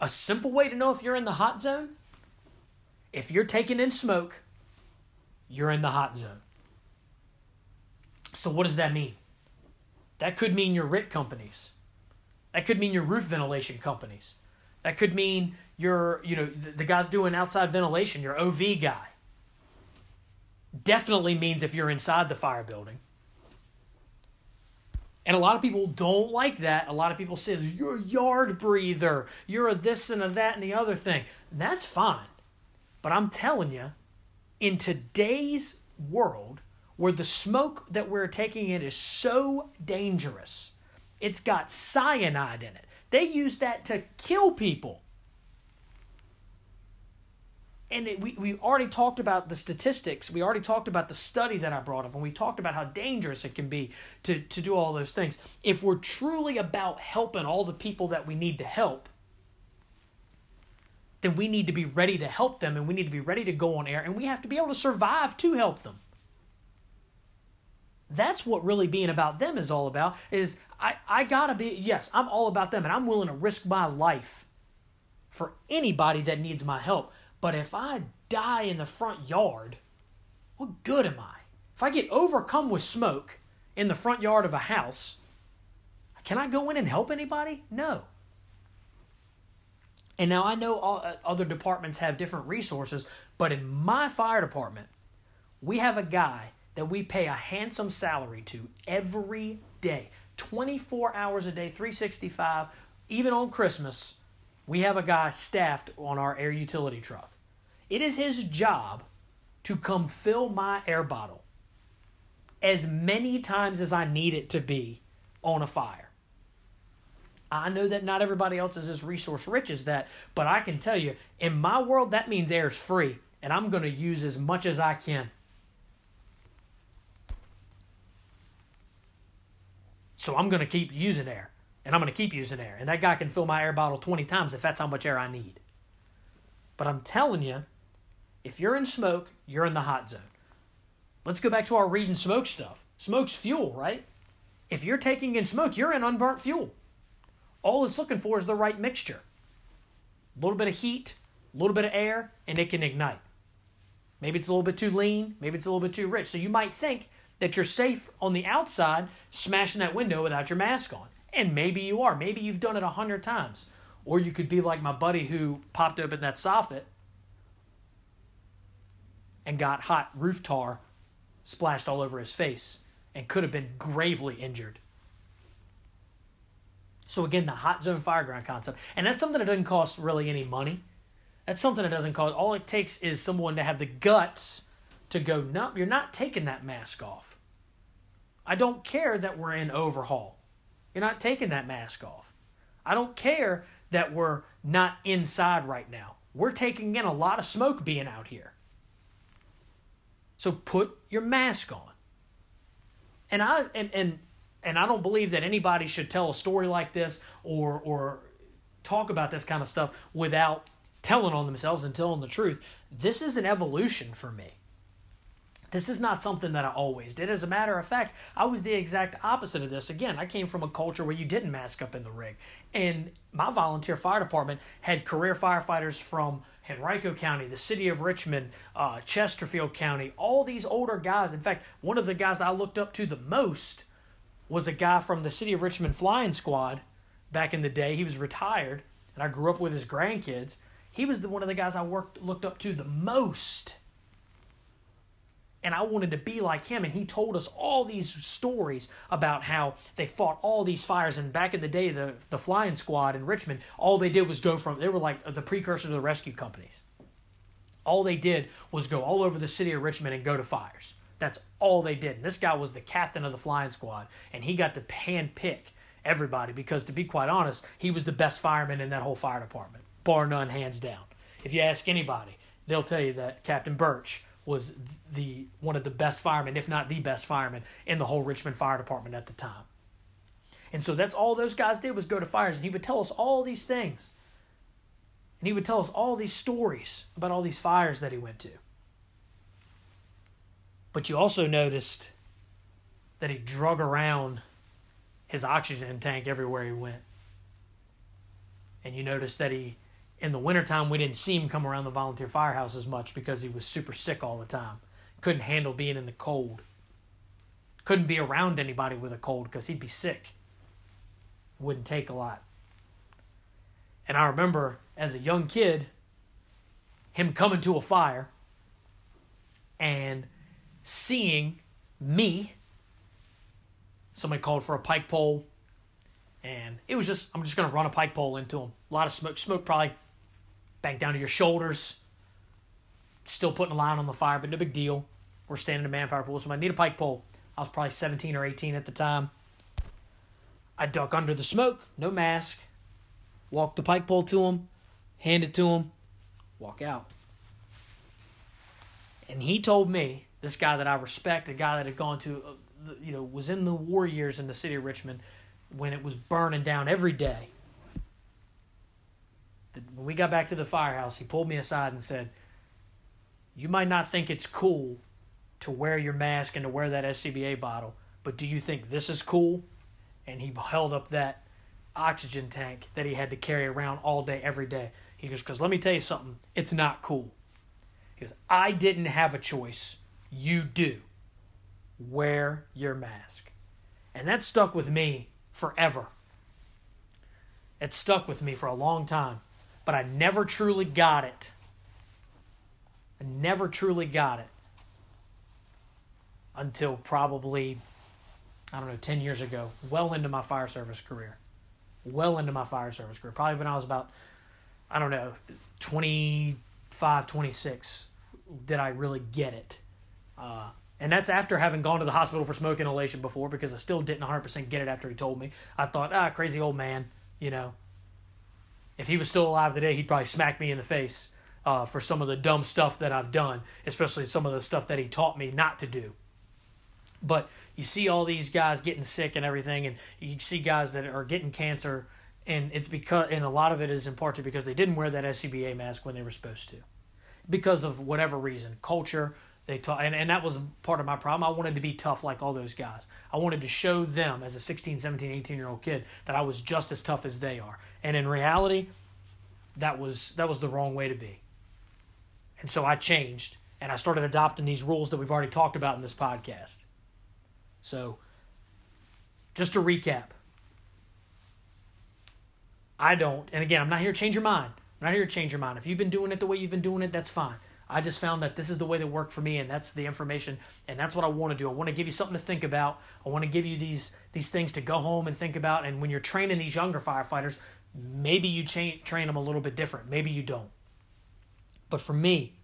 A simple way to know if you're in the hot zone if you're taking in smoke, you're in the hot zone. So, what does that mean? That could mean your RIT companies. That could mean your roof ventilation companies. That could mean your, you know, the, the guys doing outside ventilation, your OV guy. Definitely means if you're inside the fire building. And a lot of people don't like that. A lot of people say, you're a yard breather. You're a this and a that and the other thing. And that's fine. But I'm telling you, in today's world, where the smoke that we're taking in is so dangerous, it's got cyanide in it. They use that to kill people and it, we, we already talked about the statistics. We already talked about the study that I brought up, and we talked about how dangerous it can be to, to do all those things. If we're truly about helping all the people that we need to help, then we need to be ready to help them, and we need to be ready to go on air, and we have to be able to survive to help them. That's what really being about them is all about. Is I, I gotta be yes, I'm all about them and I'm willing to risk my life for anybody that needs my help. But if I die in the front yard, what good am I? If I get overcome with smoke in the front yard of a house, can I go in and help anybody? No. And now I know all, uh, other departments have different resources, but in my fire department, we have a guy that we pay a handsome salary to every day 24 hours a day, 365, even on Christmas. We have a guy staffed on our air utility truck. It is his job to come fill my air bottle as many times as I need it to be on a fire. I know that not everybody else is as resource rich as that, but I can tell you, in my world, that means air is free, and I'm going to use as much as I can. So I'm going to keep using air, and I'm going to keep using air, and that guy can fill my air bottle 20 times if that's how much air I need. But I'm telling you, if you're in smoke, you're in the hot zone. Let's go back to our reading smoke stuff. Smoke's fuel, right? If you're taking in smoke, you're in unburnt fuel. All it's looking for is the right mixture. A little bit of heat, a little bit of air, and it can ignite. Maybe it's a little bit too lean, maybe it's a little bit too rich. So you might think that you're safe on the outside smashing that window without your mask on. And maybe you are. Maybe you've done it a hundred times. Or you could be like my buddy who popped open that soffit and got hot roof tar splashed all over his face and could have been gravely injured. So again, the hot zone fire ground concept, and that's something that doesn't cost really any money. That's something that doesn't cost. All it takes is someone to have the guts to go. No, you're not taking that mask off. I don't care that we're in overhaul. You're not taking that mask off. I don't care that we're not inside right now. We're taking in a lot of smoke being out here. So put your mask on. And I and and and I don't believe that anybody should tell a story like this or or talk about this kind of stuff without telling on themselves and telling the truth. This is an evolution for me. This is not something that I always did. As a matter of fact, I was the exact opposite of this. Again, I came from a culture where you didn't mask up in the rig. And my volunteer fire department had career firefighters from Henrico County, the city of Richmond, uh, Chesterfield County, all these older guys. In fact, one of the guys that I looked up to the most was a guy from the City of Richmond Flying Squad back in the day. He was retired, and I grew up with his grandkids. He was the, one of the guys I worked looked up to the most. And I wanted to be like him. And he told us all these stories about how they fought all these fires. And back in the day, the, the flying squad in Richmond, all they did was go from, they were like the precursor to the rescue companies. All they did was go all over the city of Richmond and go to fires. That's all they did. And this guy was the captain of the flying squad, and he got to hand pick everybody because, to be quite honest, he was the best fireman in that whole fire department, bar none, hands down. If you ask anybody, they'll tell you that Captain Birch was the one of the best firemen, if not the best fireman, in the whole Richmond Fire Department at the time. And so that's all those guys did was go to fires, and he would tell us all these things. And he would tell us all these stories about all these fires that he went to. But you also noticed that he drug around his oxygen tank everywhere he went. And you noticed that he, in the wintertime, we didn't see him come around the volunteer firehouse as much because he was super sick all the time. Couldn't handle being in the cold. Couldn't be around anybody with a cold because he'd be sick. Wouldn't take a lot. And I remember as a young kid, him coming to a fire and seeing me. Somebody called for a pike pole, and it was just I'm just gonna run a pike pole into him. A lot of smoke, smoke probably back down to your shoulders. Still putting a line on the fire, but no big deal. We're standing in a manpower pool, so I need a pike pole. I was probably 17 or 18 at the time. I duck under the smoke, no mask, walk the pike pole to him, hand it to him, walk out. And he told me this guy that I respect, a guy that had gone to, uh, you know, was in the war years in the city of Richmond when it was burning down every day. When we got back to the firehouse, he pulled me aside and said, You might not think it's cool to wear your mask and to wear that SCBA bottle, but do you think this is cool? And he held up that oxygen tank that he had to carry around all day, every day. He goes, Because let me tell you something, it's not cool. He goes, I didn't have a choice. You do. Wear your mask. And that stuck with me forever. It stuck with me for a long time, but I never truly got it. I never truly got it until probably, I don't know, 10 years ago, well into my fire service career. Well into my fire service career. Probably when I was about, I don't know, 25, 26, did I really get it. Uh, and that's after having gone to the hospital for smoke inhalation before because I still didn't 100% get it after he told me. I thought, ah, crazy old man, you know. If he was still alive today, he'd probably smack me in the face uh, for some of the dumb stuff that I've done, especially some of the stuff that he taught me not to do. But you see all these guys getting sick and everything, and you see guys that are getting cancer, and it's because, and a lot of it is in part to because they didn't wear that SCBA mask when they were supposed to, because of whatever reason, culture. They taught, and, and that was part of my problem. I wanted to be tough like all those guys. I wanted to show them as a 16, 17, 18 year old kid that I was just as tough as they are. And in reality, that was that was the wrong way to be. And so I changed and I started adopting these rules that we've already talked about in this podcast. So, just to recap, I don't, and again, I'm not here to change your mind. I'm not here to change your mind. If you've been doing it the way you've been doing it, that's fine. I just found that this is the way that worked for me, and that's the information, and that's what I want to do. I want to give you something to think about. I want to give you these these things to go home and think about. And when you're training these younger firefighters, maybe you train train them a little bit different. Maybe you don't. But for me,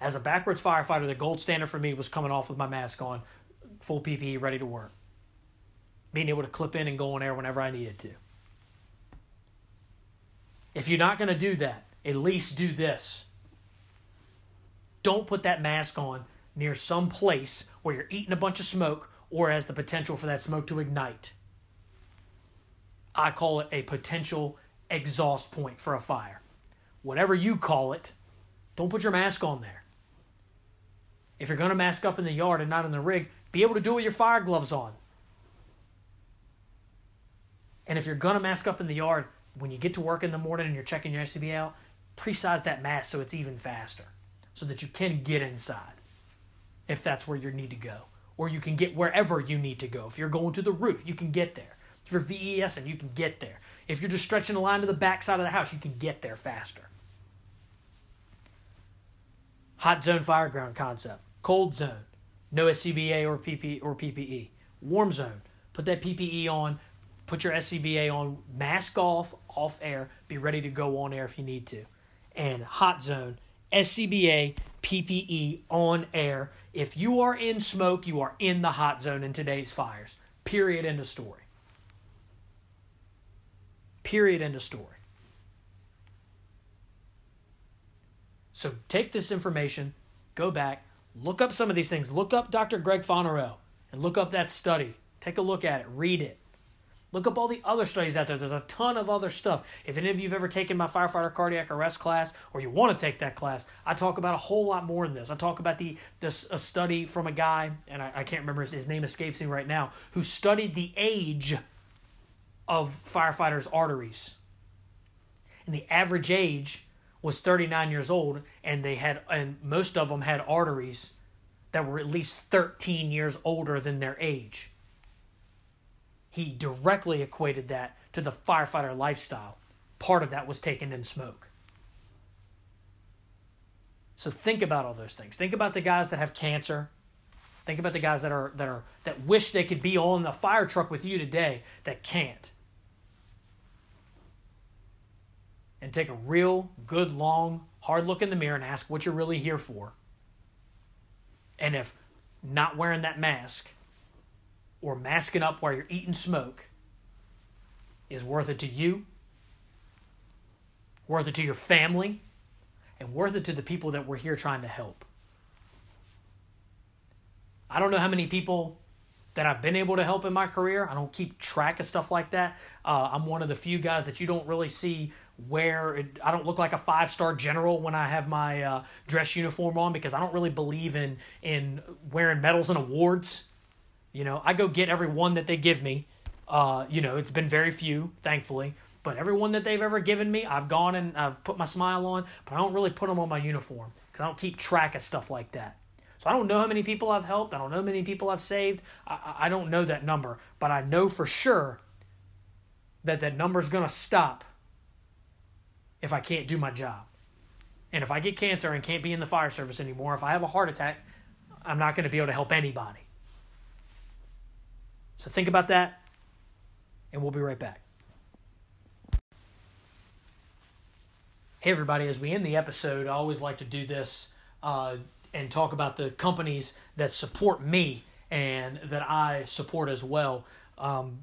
as a backwards firefighter, the gold standard for me was coming off with my mask on, full PPE, ready to work. Being able to clip in and go on air whenever I needed to. If you're not going to do that, at least do this. Don't put that mask on near some place where you're eating a bunch of smoke or has the potential for that smoke to ignite. I call it a potential exhaust point for a fire. Whatever you call it, don't put your mask on there. If you're going to mask up in the yard and not in the rig, be able to do it with your fire gloves on. And if you're going to mask up in the yard, when you get to work in the morning and you're checking your SCBA pre-size that mask so it's even faster, so that you can get inside, if that's where you need to go, or you can get wherever you need to go. If you're going to the roof, you can get there. If you're VES and you can get there. If you're just stretching a line to the back side of the house, you can get there faster. Hot zone fire ground concept. Cold zone. No SCBA or PP or PPE. Warm zone. Put that PPE on. Put your SCBA on. Mask off. Off air. Be ready to go on air if you need to. And hot zone. SCBA PPE on air. If you are in smoke, you are in the hot zone in today's fires. Period. End of story. Period. End of story. So take this information, go back, look up some of these things. Look up Dr. Greg Fonarow and look up that study. Take a look at it, read it. Look up all the other studies out there. There's a ton of other stuff. If any of you have ever taken my firefighter cardiac arrest class or you want to take that class, I talk about a whole lot more than this. I talk about the this a study from a guy, and I, I can't remember his, his name escapes me right now, who studied the age of firefighters' arteries. And the average age was 39 years old, and they had, and most of them had arteries that were at least 13 years older than their age. He directly equated that to the firefighter lifestyle. Part of that was taken in smoke. So think about all those things. Think about the guys that have cancer. Think about the guys that are that are that wish they could be on the fire truck with you today that can't. and take a real, good, long, hard look in the mirror and ask what you're really here for. And if not wearing that mask or masking up while you're eating smoke is worth it to you, worth it to your family, and worth it to the people that we're here trying to help. I don't know how many people that I've been able to help in my career. I don't keep track of stuff like that. Uh, I'm one of the few guys that you don't really see where It, I don't look like a five star general when I have my uh, dress uniform on because I don't really believe in in wearing medals and awards. You know, I go get every one that they give me. Uh, you know, it's been very few, thankfully. But everyone that they've ever given me, I've gone and I've put my smile on, but I don't really put them on my uniform because I don't keep track of stuff like that. So I don't know how many people I've helped. I don't know how many people I've saved. I, I don't know that number, but I know for sure that that number is going to stop if I can't do my job. And if I get cancer and can't be in the fire service anymore, if I have a heart attack, I'm not going to be able to help anybody. So think about that, and we'll be right back. Hey, everybody, as we end the episode, I always like to do this uh, and talk about the companies that support me and that I support as well. Um,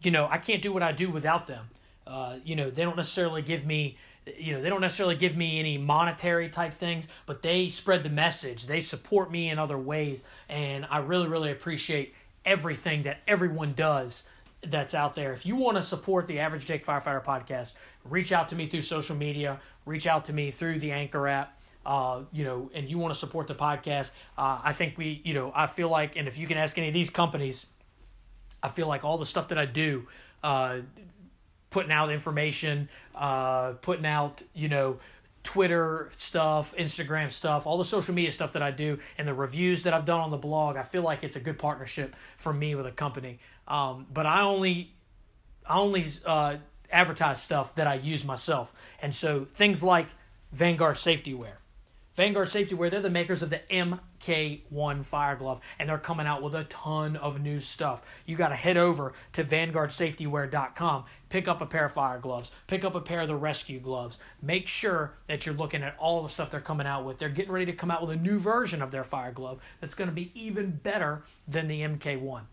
you know, I can't do what I do without them. Uh, you know, they don't necessarily give me, you know, they don't necessarily give me any monetary type things, but they spread the message. They support me in other ways. And I really, really appreciate everything that everyone does that's out there. If you want to support the Average Jake Firefighter podcast, reach out to me through social media, reach out to me through the Anchor app. Uh, you know, and you want to support the podcast, uh, I think we, you know, I feel like, and if you can ask any of these companies, I feel like all the stuff that I do, uh, putting out information, uh, putting out, you know, Twitter stuff, Instagram stuff, all the social media stuff that I do, and the reviews that I've done on the blog, I feel like it's a good partnership for me with a company. Um, but I only, I only uh, advertise stuff that I use myself, and so things like Vanguard safety wear. Vanguard Safety Wear, they're the makers of the MK1 Fire Glove, and they're coming out with a ton of new stuff. You got to head over to VanguardSafetyWear.com, pick up a pair of fire gloves, pick up a pair of the rescue gloves. Make sure that you're looking at all the stuff they're coming out with. They're getting ready to come out with a new version of their fire glove that's going to be even better than the MK1.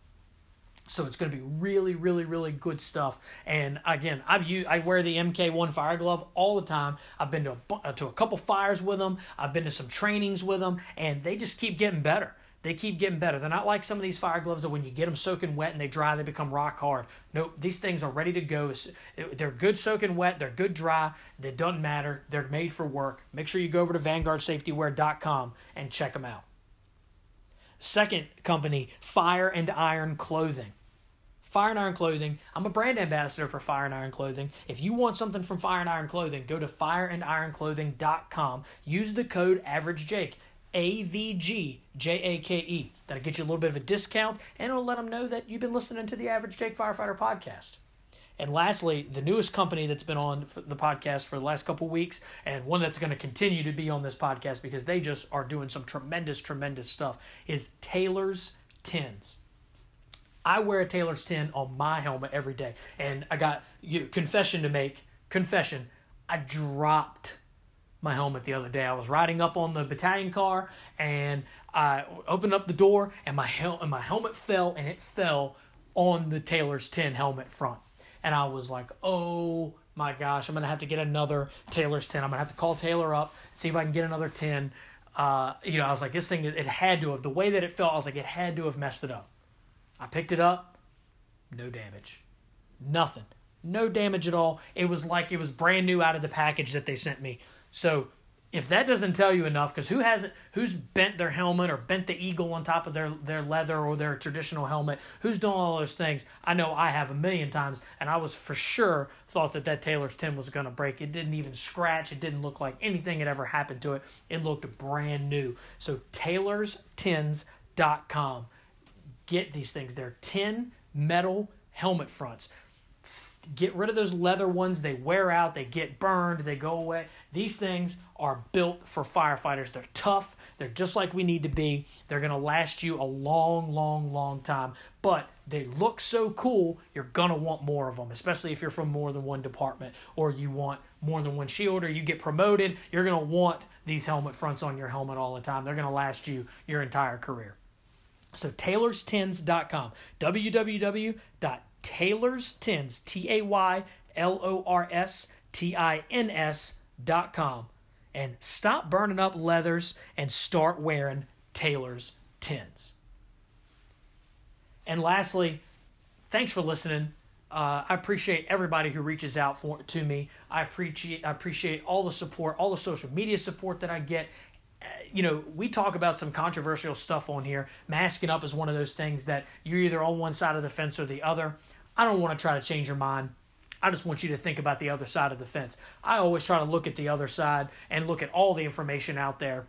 So it's going to be really, really, really good stuff. And again, I've used, I wear the MK1 fire glove all the time. I've been to a, uh, to a couple fires with them. I've been to some trainings with them, and they just keep getting better. They keep getting better. They're not like some of these fire gloves that when you get them soaking wet and they dry, they become rock hard. Nope, these things are ready to go. They're good soaking wet. They're good dry. It doesn't matter. They're made for work. Make sure you go over to VanguardSafetyWear.com and check them out. Second company, Fire and Iron Clothing. Fire and Iron Clothing. I'm a brand ambassador for Fire and Iron Clothing. If you want something from Fire and Iron Clothing, go to fireandironclothing.com. Use the code AverageJake, A V G J A K E. That'll get you a little bit of a discount and it'll let them know that you've been listening to the Average Jake Firefighter podcast. And lastly, the newest company that's been on the podcast for the last couple weeks, and one that's going to continue to be on this podcast because they just are doing some tremendous, tremendous stuff, is Taylor's Tins. I wear a Taylor's tin on my helmet every day. And I got you confession to make. Confession. I dropped my helmet the other day. I was riding up on the battalion car and I opened up the door and my hel- and my helmet fell and it fell on the Taylor's tin helmet front. And I was like, "Oh my gosh, I'm to have to get another Taylor's tin. I'm to have to call Taylor up, see if I can get another tin." Uh, you know, I was like, this thing, it had to have, the way that it felt, I was like, it had to have messed it up. I picked it up, no damage. Nothing. No damage at all. It was like it was brand new out of the package that they sent me. So if that doesn't tell you enough, because who hasn't who's bent their helmet or bent the eagle on top of their, their leather or their traditional helmet? Who's done all those things? I know I have a million times, and I was for sure thought that that Taylor's tin was going to break. It didn't even scratch. It didn't look like anything had ever happened to it. It looked brand new. So TaylorsTins.com get these things. They're tin metal helmet fronts. Get rid of those leather ones. They wear out, they get burned, they go away. These things are built for firefighters. They're tough, they're just like we need to be. They're going to last you a long, long, long time. But they look so cool, you're going to want more of them, especially if you're from more than one department or you want more than one shield or you get promoted. You're going to want these helmet fronts on your helmet all the time. They're going to last you your entire career. So taylorstins.com, www.taylorstins, T-A-Y-L-O-R-S-T-I-N-S.com. And stop burning up leathers and start wearing Taylor's tins. And lastly, thanks for listening. Uh, I appreciate everybody who reaches out for to me. I appreciate I appreciate all the support, all the social media support that I get. Uh, you know, we talk about some controversial stuff on here. Masking up is one of those things that you're either on one side of the fence or the other. I don't want to try to change your mind. I just want you to think about the other side of the fence. I always try to look at the other side and look at all the information out there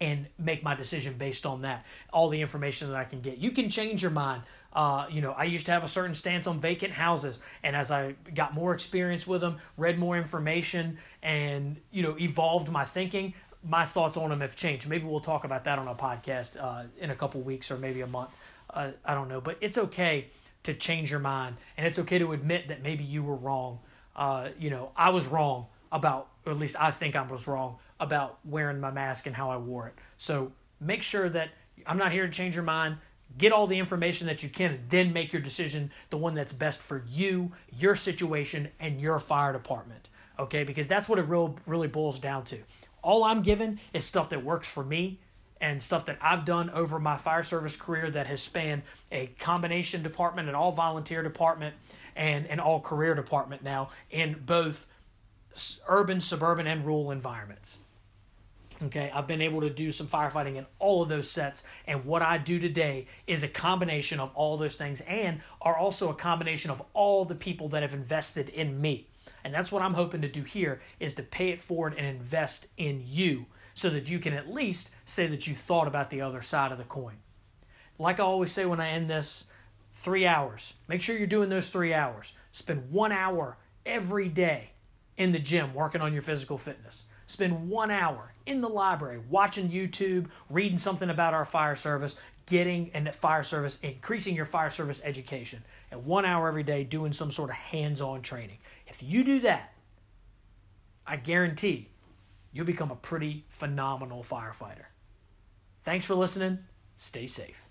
and make my decision based on that. All the information that I can get. You can change your mind. Uh, you know, I used to have a certain stance on vacant houses, and as I got more experience with them, read more information, and you know, evolved my thinking, my thoughts on them have changed. Maybe we'll talk about that on a podcast uh, in a couple weeks or maybe a month. Uh, I don't know, but it's okay to change your mind, and it's okay to admit that maybe you were wrong. Uh, you know, I was wrong about, or at least I think I was wrong about wearing my mask and how I wore it. So make sure that I'm not here to change your mind. Get all the information that you can, and then make your decision the one that's best for you, your situation, and your fire department. Okay, because that's what it real, really boils down to. All I'm given is stuff that works for me and stuff that I've done over my fire service career that has spanned a combination department, an all volunteer department, and an all career department now in both urban, suburban, and rural environments. Okay, I've been able to do some firefighting in all of those sets, and what I do today is a combination of all those things and are also a combination of all the people that have invested in me. And that's what I'm hoping to do here is to pay it forward and invest in you so that you can at least say that you thought about the other side of the coin. Like I always say when I end this, three hours. Make sure you're doing those three hours. Spend one hour every day in the gym working on your physical fitness. Spend one hour in the library watching YouTube, reading something about our fire service, getting and fire service, increasing your fire service education, and one hour every day doing some sort of hands on training. If you do that, I guarantee you'll become a pretty phenomenal firefighter. Thanks for listening. Stay safe.